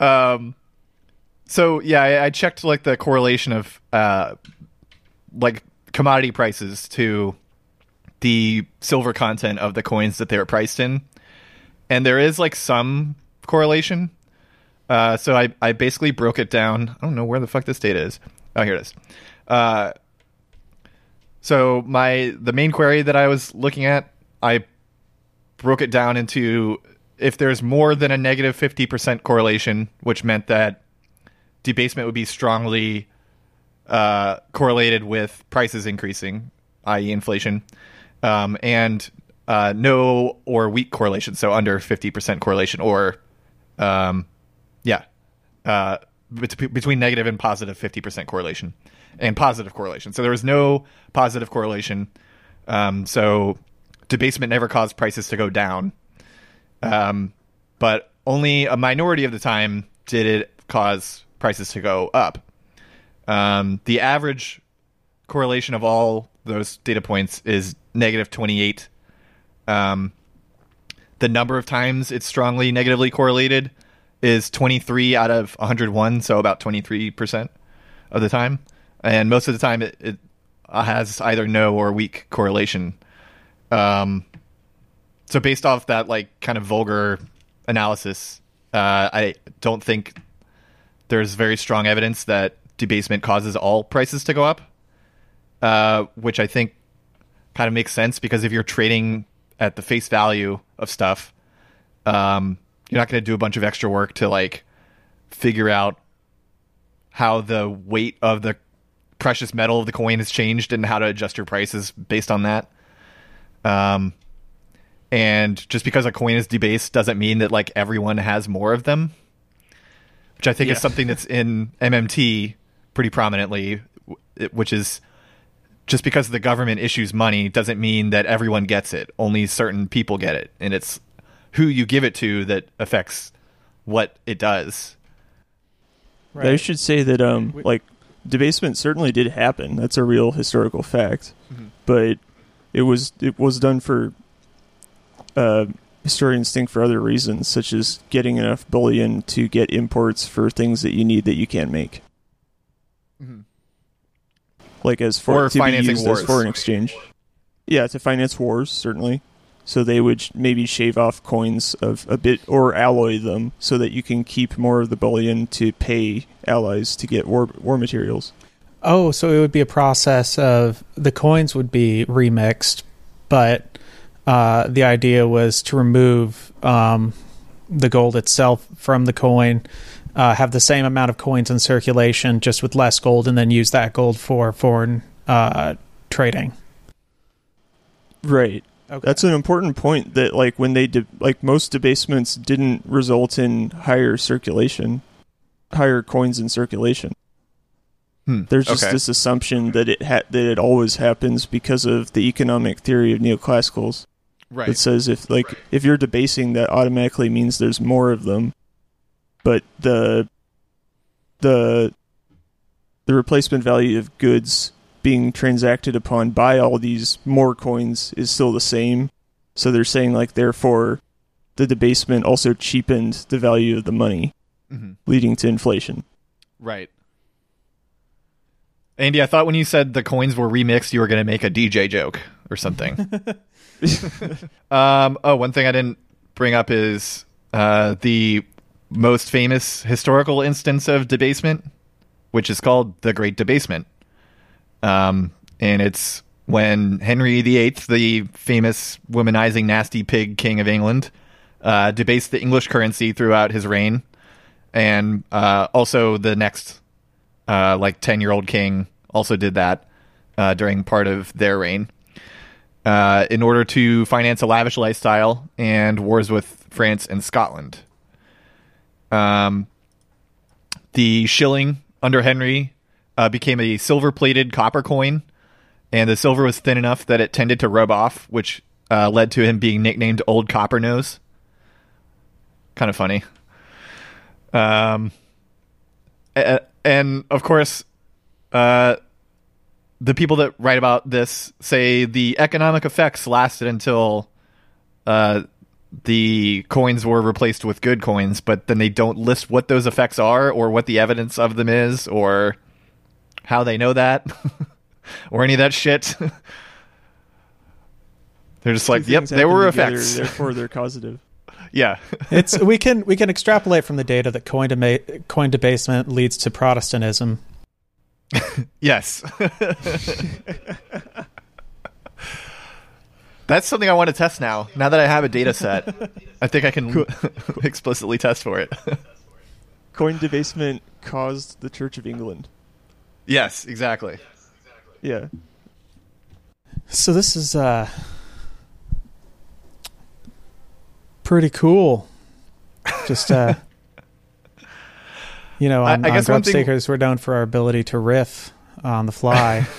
huh? um, so yeah, I, I checked like the correlation of uh, like commodity prices to the silver content of the coins that they were priced in, and there is like some correlation. Uh, so I, I basically broke it down. I don't know where the fuck this data is. Oh, here it is. Uh, so my the main query that I was looking at, I broke it down into if there's more than a negative 50% correlation, which meant that debasement would be strongly uh, correlated with prices increasing, i.e., inflation, um, and uh, no or weak correlation, so under 50% correlation, or um, yeah, uh, bet- between negative and positive 50% correlation, and positive correlation. So there was no positive correlation. Um, so debasement never caused prices to go down. Um, but only a minority of the time did it cause prices to go up. Um, the average correlation of all those data points is negative 28. Um, the number of times it's strongly negatively correlated is 23 out of 101, so about 23% of the time. And most of the time it, it has either no or weak correlation. Um, so based off that like kind of vulgar analysis, uh, I don't think there's very strong evidence that debasement causes all prices to go up, uh, which I think kind of makes sense because if you're trading at the face value of stuff, um, you're not going to do a bunch of extra work to like figure out how the weight of the precious metal of the coin has changed and how to adjust your prices based on that. Um, and just because a coin is debased doesn't mean that like everyone has more of them, which I think Yeah. is something that's in MMT pretty prominently, which is just because the government issues money doesn't mean that everyone gets it. Only certain people get it, and it's who you give it to that affects what it does. I should say that um We- like debasement certainly did happen. That's a real historical fact. Mm-hmm. But it was it was done for uh historians think for other reasons, such as getting enough bullion to get imports for things that you need that you can't make. Mm-hmm. Like as for Or to be financing used wars. as foreign exchange. Yeah, to finance wars certainly. So they would maybe shave off coins of a bit or alloy them so that you can keep more of the bullion to pay allies to get war war materials. Oh, so it would be a process of the coins would be remixed, but uh, the idea was to remove um, the gold itself from the coin, uh, have the same amount of coins in circulation, just with less gold, and then use that gold for foreign uh, trading. Right. Okay. That's an important point that like when they de- like most debasements didn't result in higher circulation, higher coins in circulation. Hmm, There's just okay. this assumption that it ha- that it always happens because of the economic theory of neoclassicals. Right. that says if like if you're debasing that automatically means there's more of them but the the the replacement value of goods being transacted upon by all these more coins is still the same. So they're saying like therefore the debasement also cheapened the value of the money, Mhm. leading to inflation. Right. Andy, I thought when you said the coins were remixed, you were going to make a DJ joke or something. um, oh, one thing I didn't bring up is uh, the most famous historical instance of debasement, which is called the Great Debasement. Um, and it's when Henry VIII, the famous womanizing nasty pig king of England, uh, debased the English currency throughout his reign, and uh, also the next uh, like 10 year old king also did that uh, during part of their reign uh, in order to finance a lavish lifestyle and wars with France and Scotland. Um, the shilling under Henry uh, became a silver plated copper coin, and the silver was thin enough that it tended to rub off, which uh, led to him being nicknamed Old Copper Nose. Kind of funny. Um, and of course, uh, the people that write about this say the economic effects lasted until uh, the coins were replaced with good coins, but then they don't list what those effects are or what the evidence of them is or how they know that or any of that shit. They're just like, yep, things there happen were together, effects. Therefore, they're causative. yeah. It's we can we can extrapolate from the data that coin dema- coin debasement leads to Protestantism. Yes. That's something I want to test now. Now that I have a data set, I think I can explicitly test for it. Coin debasement caused the Church of England. yes, exactly. Yeah. So this is uh pretty cool. Just uh you know, I- on, I on guess one thing- we're known for our ability to riff on the fly.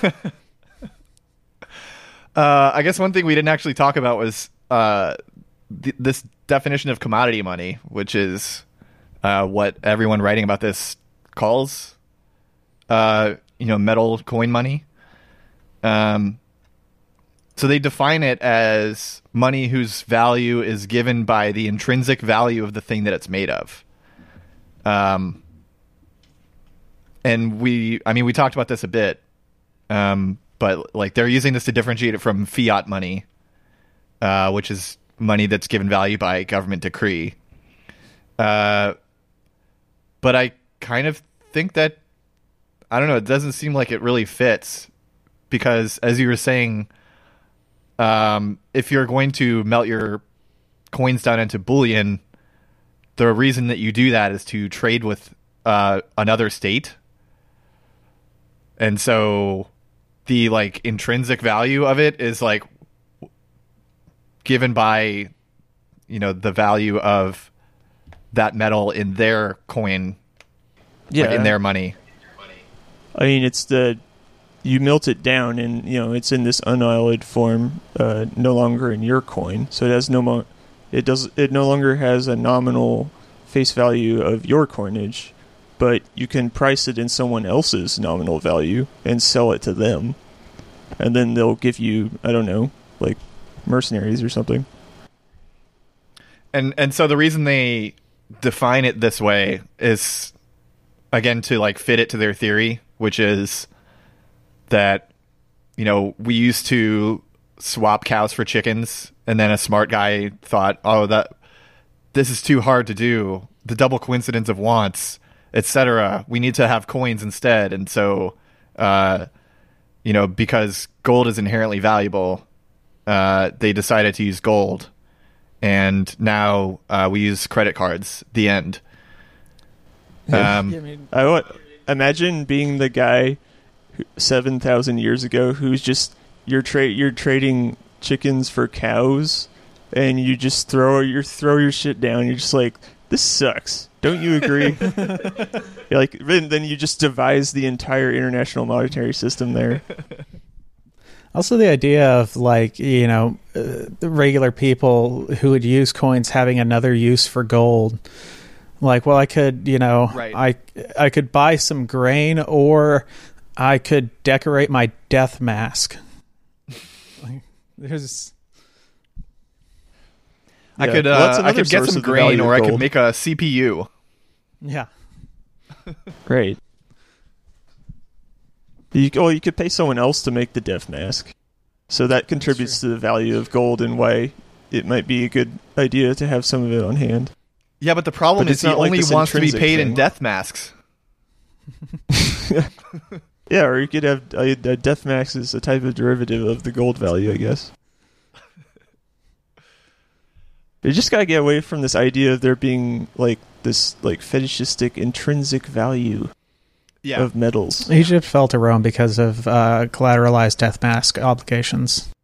Uh, I guess one thing we didn't actually talk about was uh, th- this definition of commodity money, which is uh, what everyone writing about this calls, uh, you know, metal coin money. Um, so they define it as money whose value is given by the intrinsic value of the thing that it's made of. Um, and we, I mean, we talked about this a bit, um, but like they're using this to differentiate it from fiat money, uh, which is money that's given value by government decree. Uh, but I kind of think that I don't know. It doesn't seem like it really fits because, as you were saying, um, if you're going to melt your coins down into bullion, the reason that you do that is to trade with uh, another state, and so the like intrinsic value of it is like given by you know the value of that metal in their coin Yeah. like in their money I mean, it's the you melt it down, and you know it's in this unalloyed form, uh, no longer in your coin. So it has no mo- it does it no longer has a nominal face value of your coinage, but you can price it in someone else's nominal value and sell it to them, and then they'll give you I don't know like mercenaries or something. and and so the reason they define it this way is again to like fit it to their theory which is that you know we used to swap cows for chickens and then a smart guy thought oh that this is too hard to do the double coincidence of wants etc we need to have coins instead and so uh you know because gold is inherently valuable uh they decided to use gold and now uh, we use credit cards. The end. Um, I mean, I imagine being the guy seven thousand years ago who's just you're tra- you're trading chickens for cows, and you just throw your throw your shit down. You're just like, this sucks. Don't you agree? Like then, then you just devise the entire international monetary system there. also the idea of like you know uh, the regular people who would use coins having another use for gold. Like, well, I could, you know, Right. I I could buy some grain, or I could decorate my death mask. Like, there's I Yeah, could well, uh, I could get some of the value grain, of or I could make a CPU. yeah. Great. You, well, you could pay someone else to make the death mask, so that contributes to the value of gold and why it might be a good idea to have some of it on hand. Yeah, but the problem But is he not like only this wants to be intrinsic paid in death masks. Yeah, or you could have a, a death mask is a type of derivative of the gold value, I guess. You just gotta get away from this idea of there being like this like fetishistic intrinsic value Yeah, of metals. Egypt fell to Rome because of uh, collateralized death mask obligations.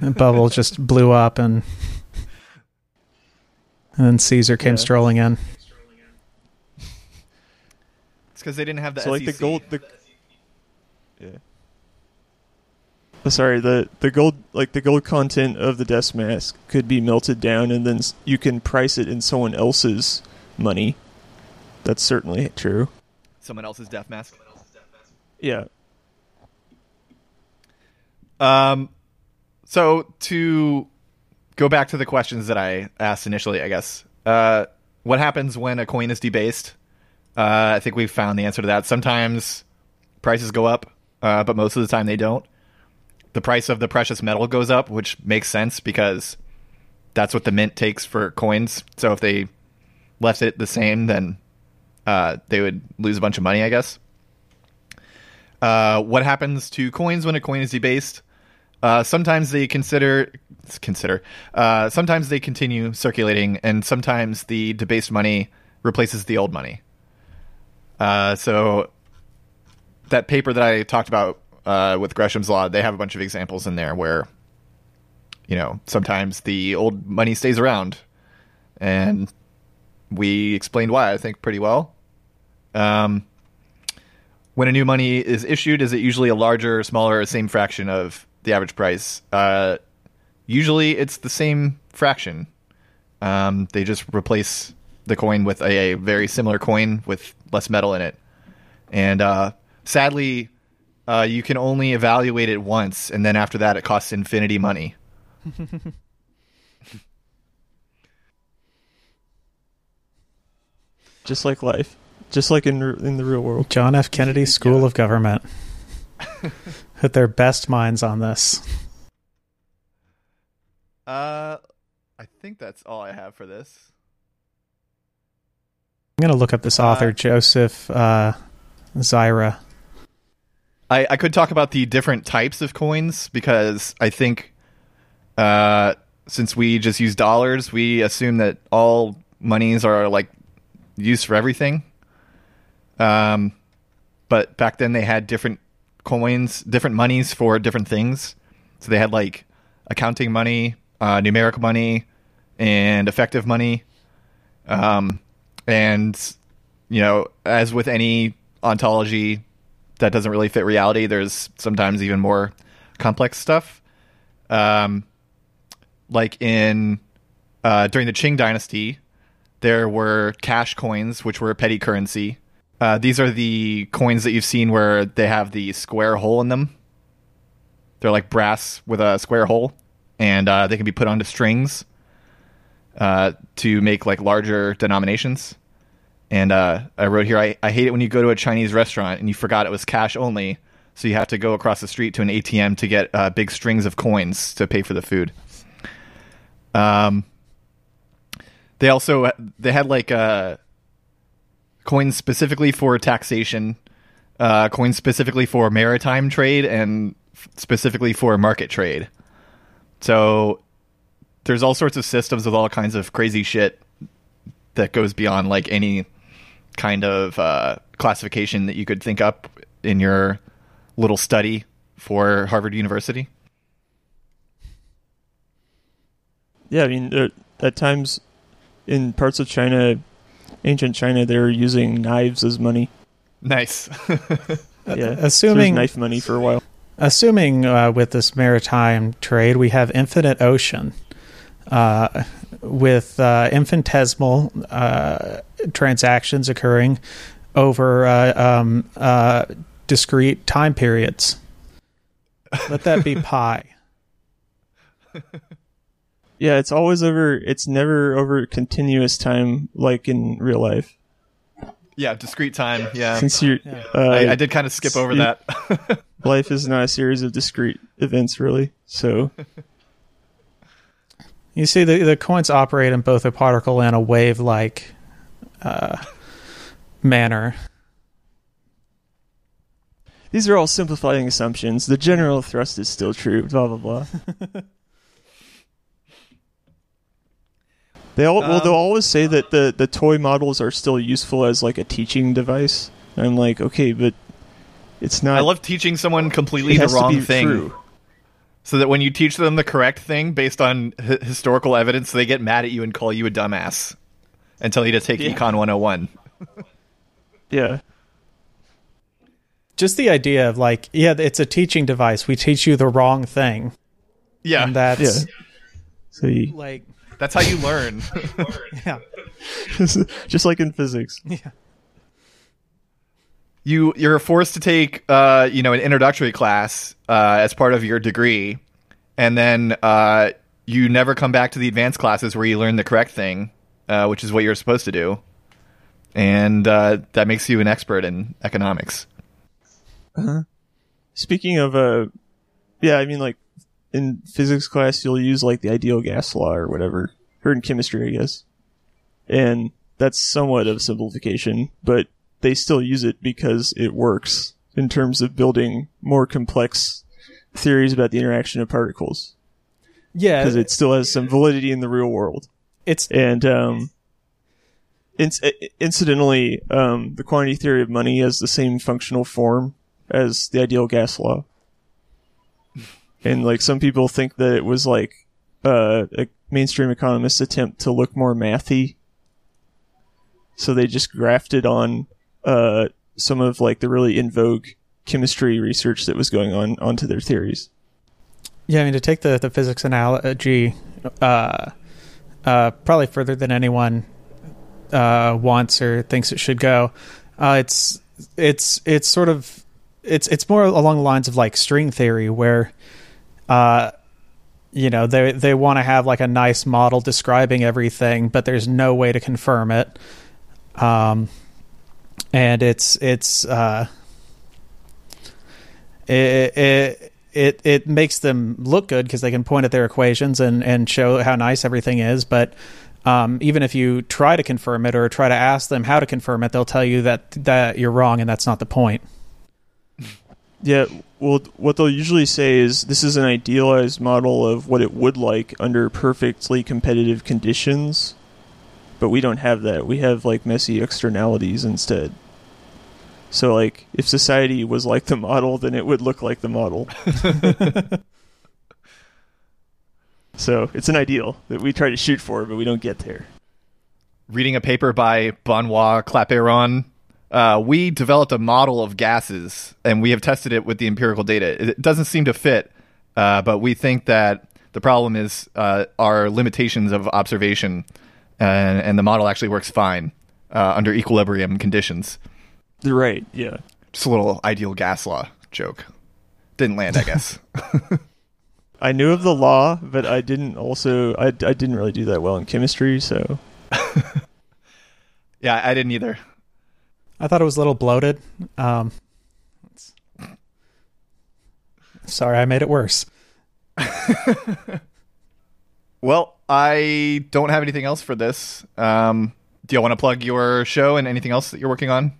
The bubble just blew up, and and then Caesar came Yeah. strolling in. it's because they didn't have the so like the gold the yeah sorry the the gold like the gold content of the death mask could be melted down and then you can price it in someone else's money that's certainly true Someone else's death mask. yeah Um, so to go back to the questions that I asked initially, I guess. Uh, what happens when a coin is debased? Uh, I think we've found the answer to that. Sometimes prices go up, uh, but most of the time they don't. The price of the precious metal goes up, which makes sense because that's what the mint takes for coins. So if they left it the same, then uh, they would lose a bunch of money, I guess. Uh, what happens to coins when a coin is debased? Uh, sometimes they consider consider. Uh, sometimes they continue circulating, and sometimes the debased money replaces the old money. Uh, so that paper that I talked about uh, with Gresham's law, they have a bunch of examples in there where, you know, sometimes the old money stays around, and we explained why I think pretty well. Um, when a new money is issued, is it usually a larger, smaller, or same fraction of the average price? Uh, usually, it's the same fraction. Um, they just replace the coin with a, a very similar coin with less metal in it, and uh, sadly, uh, you can only evaluate it once, and then after that, it costs infinity money. just like life just like in in the real world John F. Kennedy School of Government put their best minds on this. Uh, I think that's all I have for this. I'm gonna look up this author, Uh, Joseph uh, Zyra. I, I could talk about the different types of coins because I think uh, since we just use dollars, we assume that all monies are like used for everything. Um, but back then they had different coins, different monies for different things. So they had like accounting money, uh, numeric money, and effective money. Um, and you know, as with any ontology that doesn't really fit reality, there's sometimes even more complex stuff. Um, like in uh, during the Qing Dynasty, there were cash coins, which were petty currency. Uh, these are the coins that you've seen where they have the square hole in them. They're like brass with a square hole, and uh, they can be put onto strings uh, to make like larger denominations. And uh, I wrote here, I, I hate it when you go to a Chinese restaurant and you forgot it was cash only, so you have to go across the street to an ATM to get uh, big strings of coins to pay for the food. Um, they also they had like uh, coins specifically for taxation, uh, coins specifically for maritime trade, and specifically for market trade. So there's all sorts of systems with all kinds of crazy shit that goes beyond like any kind of uh, classification that you could think up in your little study for Harvard University. Yeah, I mean, uh, at times in parts of China, ancient China, they were using knives as money. Nice. Yeah, assuming so knife money for a while. assuming uh, with this maritime trade we have infinite ocean uh, with uh, infinitesimal uh, transactions occurring over uh, um, uh, discrete time periods. Let that be pi. Yeah, it's always over. It's never over continuous time like in real life. Yeah, discrete time. Yeah, Since you're, Yeah. uh, I, I did kind of skip over you- that. life is not a series of discrete events, really. So You see, the the coins operate in both a particle and a wave like uh, manner. these are all simplifying assumptions. The general thrust is still true. Blah blah blah. they all well, Um, they'll always say that the the toy models are still useful as like a teaching device. And I'm like, okay, but it's not. I love teaching someone completely it the has to wrong be thing, true. so that when you teach them the correct thing based on h- historical evidence, they get mad at you and call you a dumbass and tell you to take Yeah. Econ 101. Yeah. Just the idea of like, yeah, it's a teaching device. We teach you the wrong thing, Yeah, and that's Yeah. So you, like, that's how you learn. yeah, just like in physics. yeah. you you're forced to take uh, you know an introductory class uh, as part of your degree, and then uh, you never come back to the advanced classes where you learn the correct thing, uh, which is what you're supposed to do, and uh, that makes you an expert in economics. Speaking of, uh, yeah, I mean, like in physics class, you'll use like the ideal gas law or whatever, or in chemistry, I guess. And that's somewhat of a simplification, but they still use it because it works in terms of building more complex theories about the interaction of particles Yeah, because it still has some validity in the real world. It's And um, inc- i- incidentally, um, the quantity theory of money has the same functional form as the ideal gas law. And like some people think that it was like uh, a mainstream economist's attempt to look more mathy, so they just grafted on uh, some of like the really in vogue chemistry research that was going on onto their theories. Yeah, I mean to take the the physics analogy, uh, uh, probably further than anyone uh, wants or thinks it should go. Uh, it's it's it's sort of it's it's more along the lines of like string theory, where uh, you know they they want to have like a nice model describing everything, but there's no way to confirm it. Um, and it's it's uh, it, it it it makes them look good because they can point at their equations and and show how nice everything is. But um, even if you try to confirm it or try to ask them how to confirm it, they'll tell you that that you're wrong and that's not the point. Yeah, well, what they'll usually say is this is an idealized model of what it would like under perfectly competitive conditions, but we don't have that. We have like messy externalities instead. So, like, if society was like the model, then it would look like the model. so, it's an ideal that we try to shoot for, but we don't get there. reading a paper by Benoit Clapeyron, uh, we developed a model of gases, and we have tested it with the empirical data. It doesn't seem to fit, uh, but we think that the problem is uh, our limitations of observation, and, and the model actually works fine uh, under equilibrium conditions. Right, yeah. Just a little ideal gas law joke. Didn't land, I guess. I knew of the law, but I didn't also, I, I didn't really do that well in chemistry, so. yeah, I didn't either. I thought it was a little bloated. Um, sorry, I made it worse. Well, I don't have anything else for this. Um, do you want to plug your show and anything else that you're working on?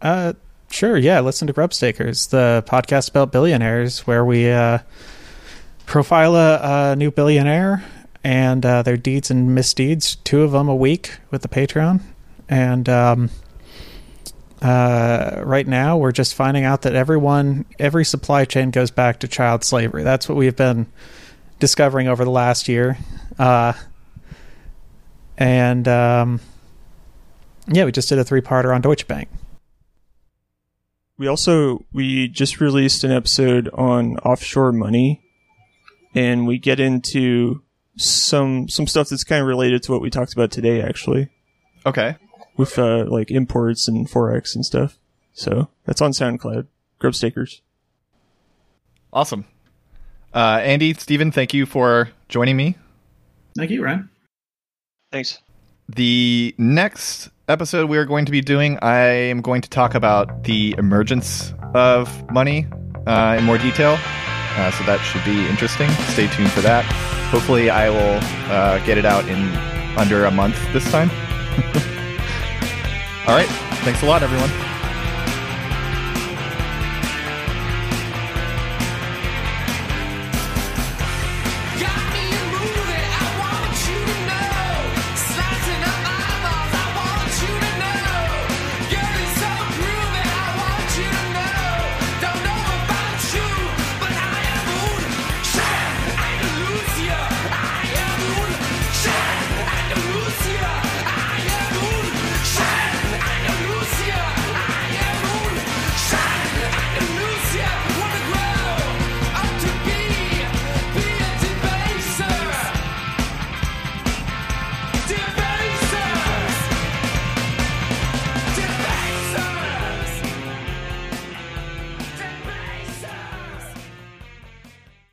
Uh, sure. Yeah, listen to Grubstakers, the podcast about billionaires, where we uh, profile a, a new billionaire and uh, their deeds and misdeeds. Two of them a week with the Patreon, and um, uh, right now we're just finding out that everyone, every supply chain goes back to child slavery. That's what we've been discovering over the last year. Uh, and um, yeah, we just did a three-parter on Deutsche Bank. We also we just released an episode on offshore money, and we get into some some stuff that's kind of related to what we talked about today, actually, Okay. with uh, like imports and forex and stuff. So that's on SoundCloud. Grub Stakers. Awesome. Uh, Andy, Stephen, thank you for joining me. Thank you, Ryan. Thanks. The next episode we are going to be doing, I am going to talk about the emergence of money uh, in more detail. Uh, so that should be interesting. Stay tuned for that. Hopefully, I will uh, get it out in under a month this time. All right. Thanks a lot, everyone.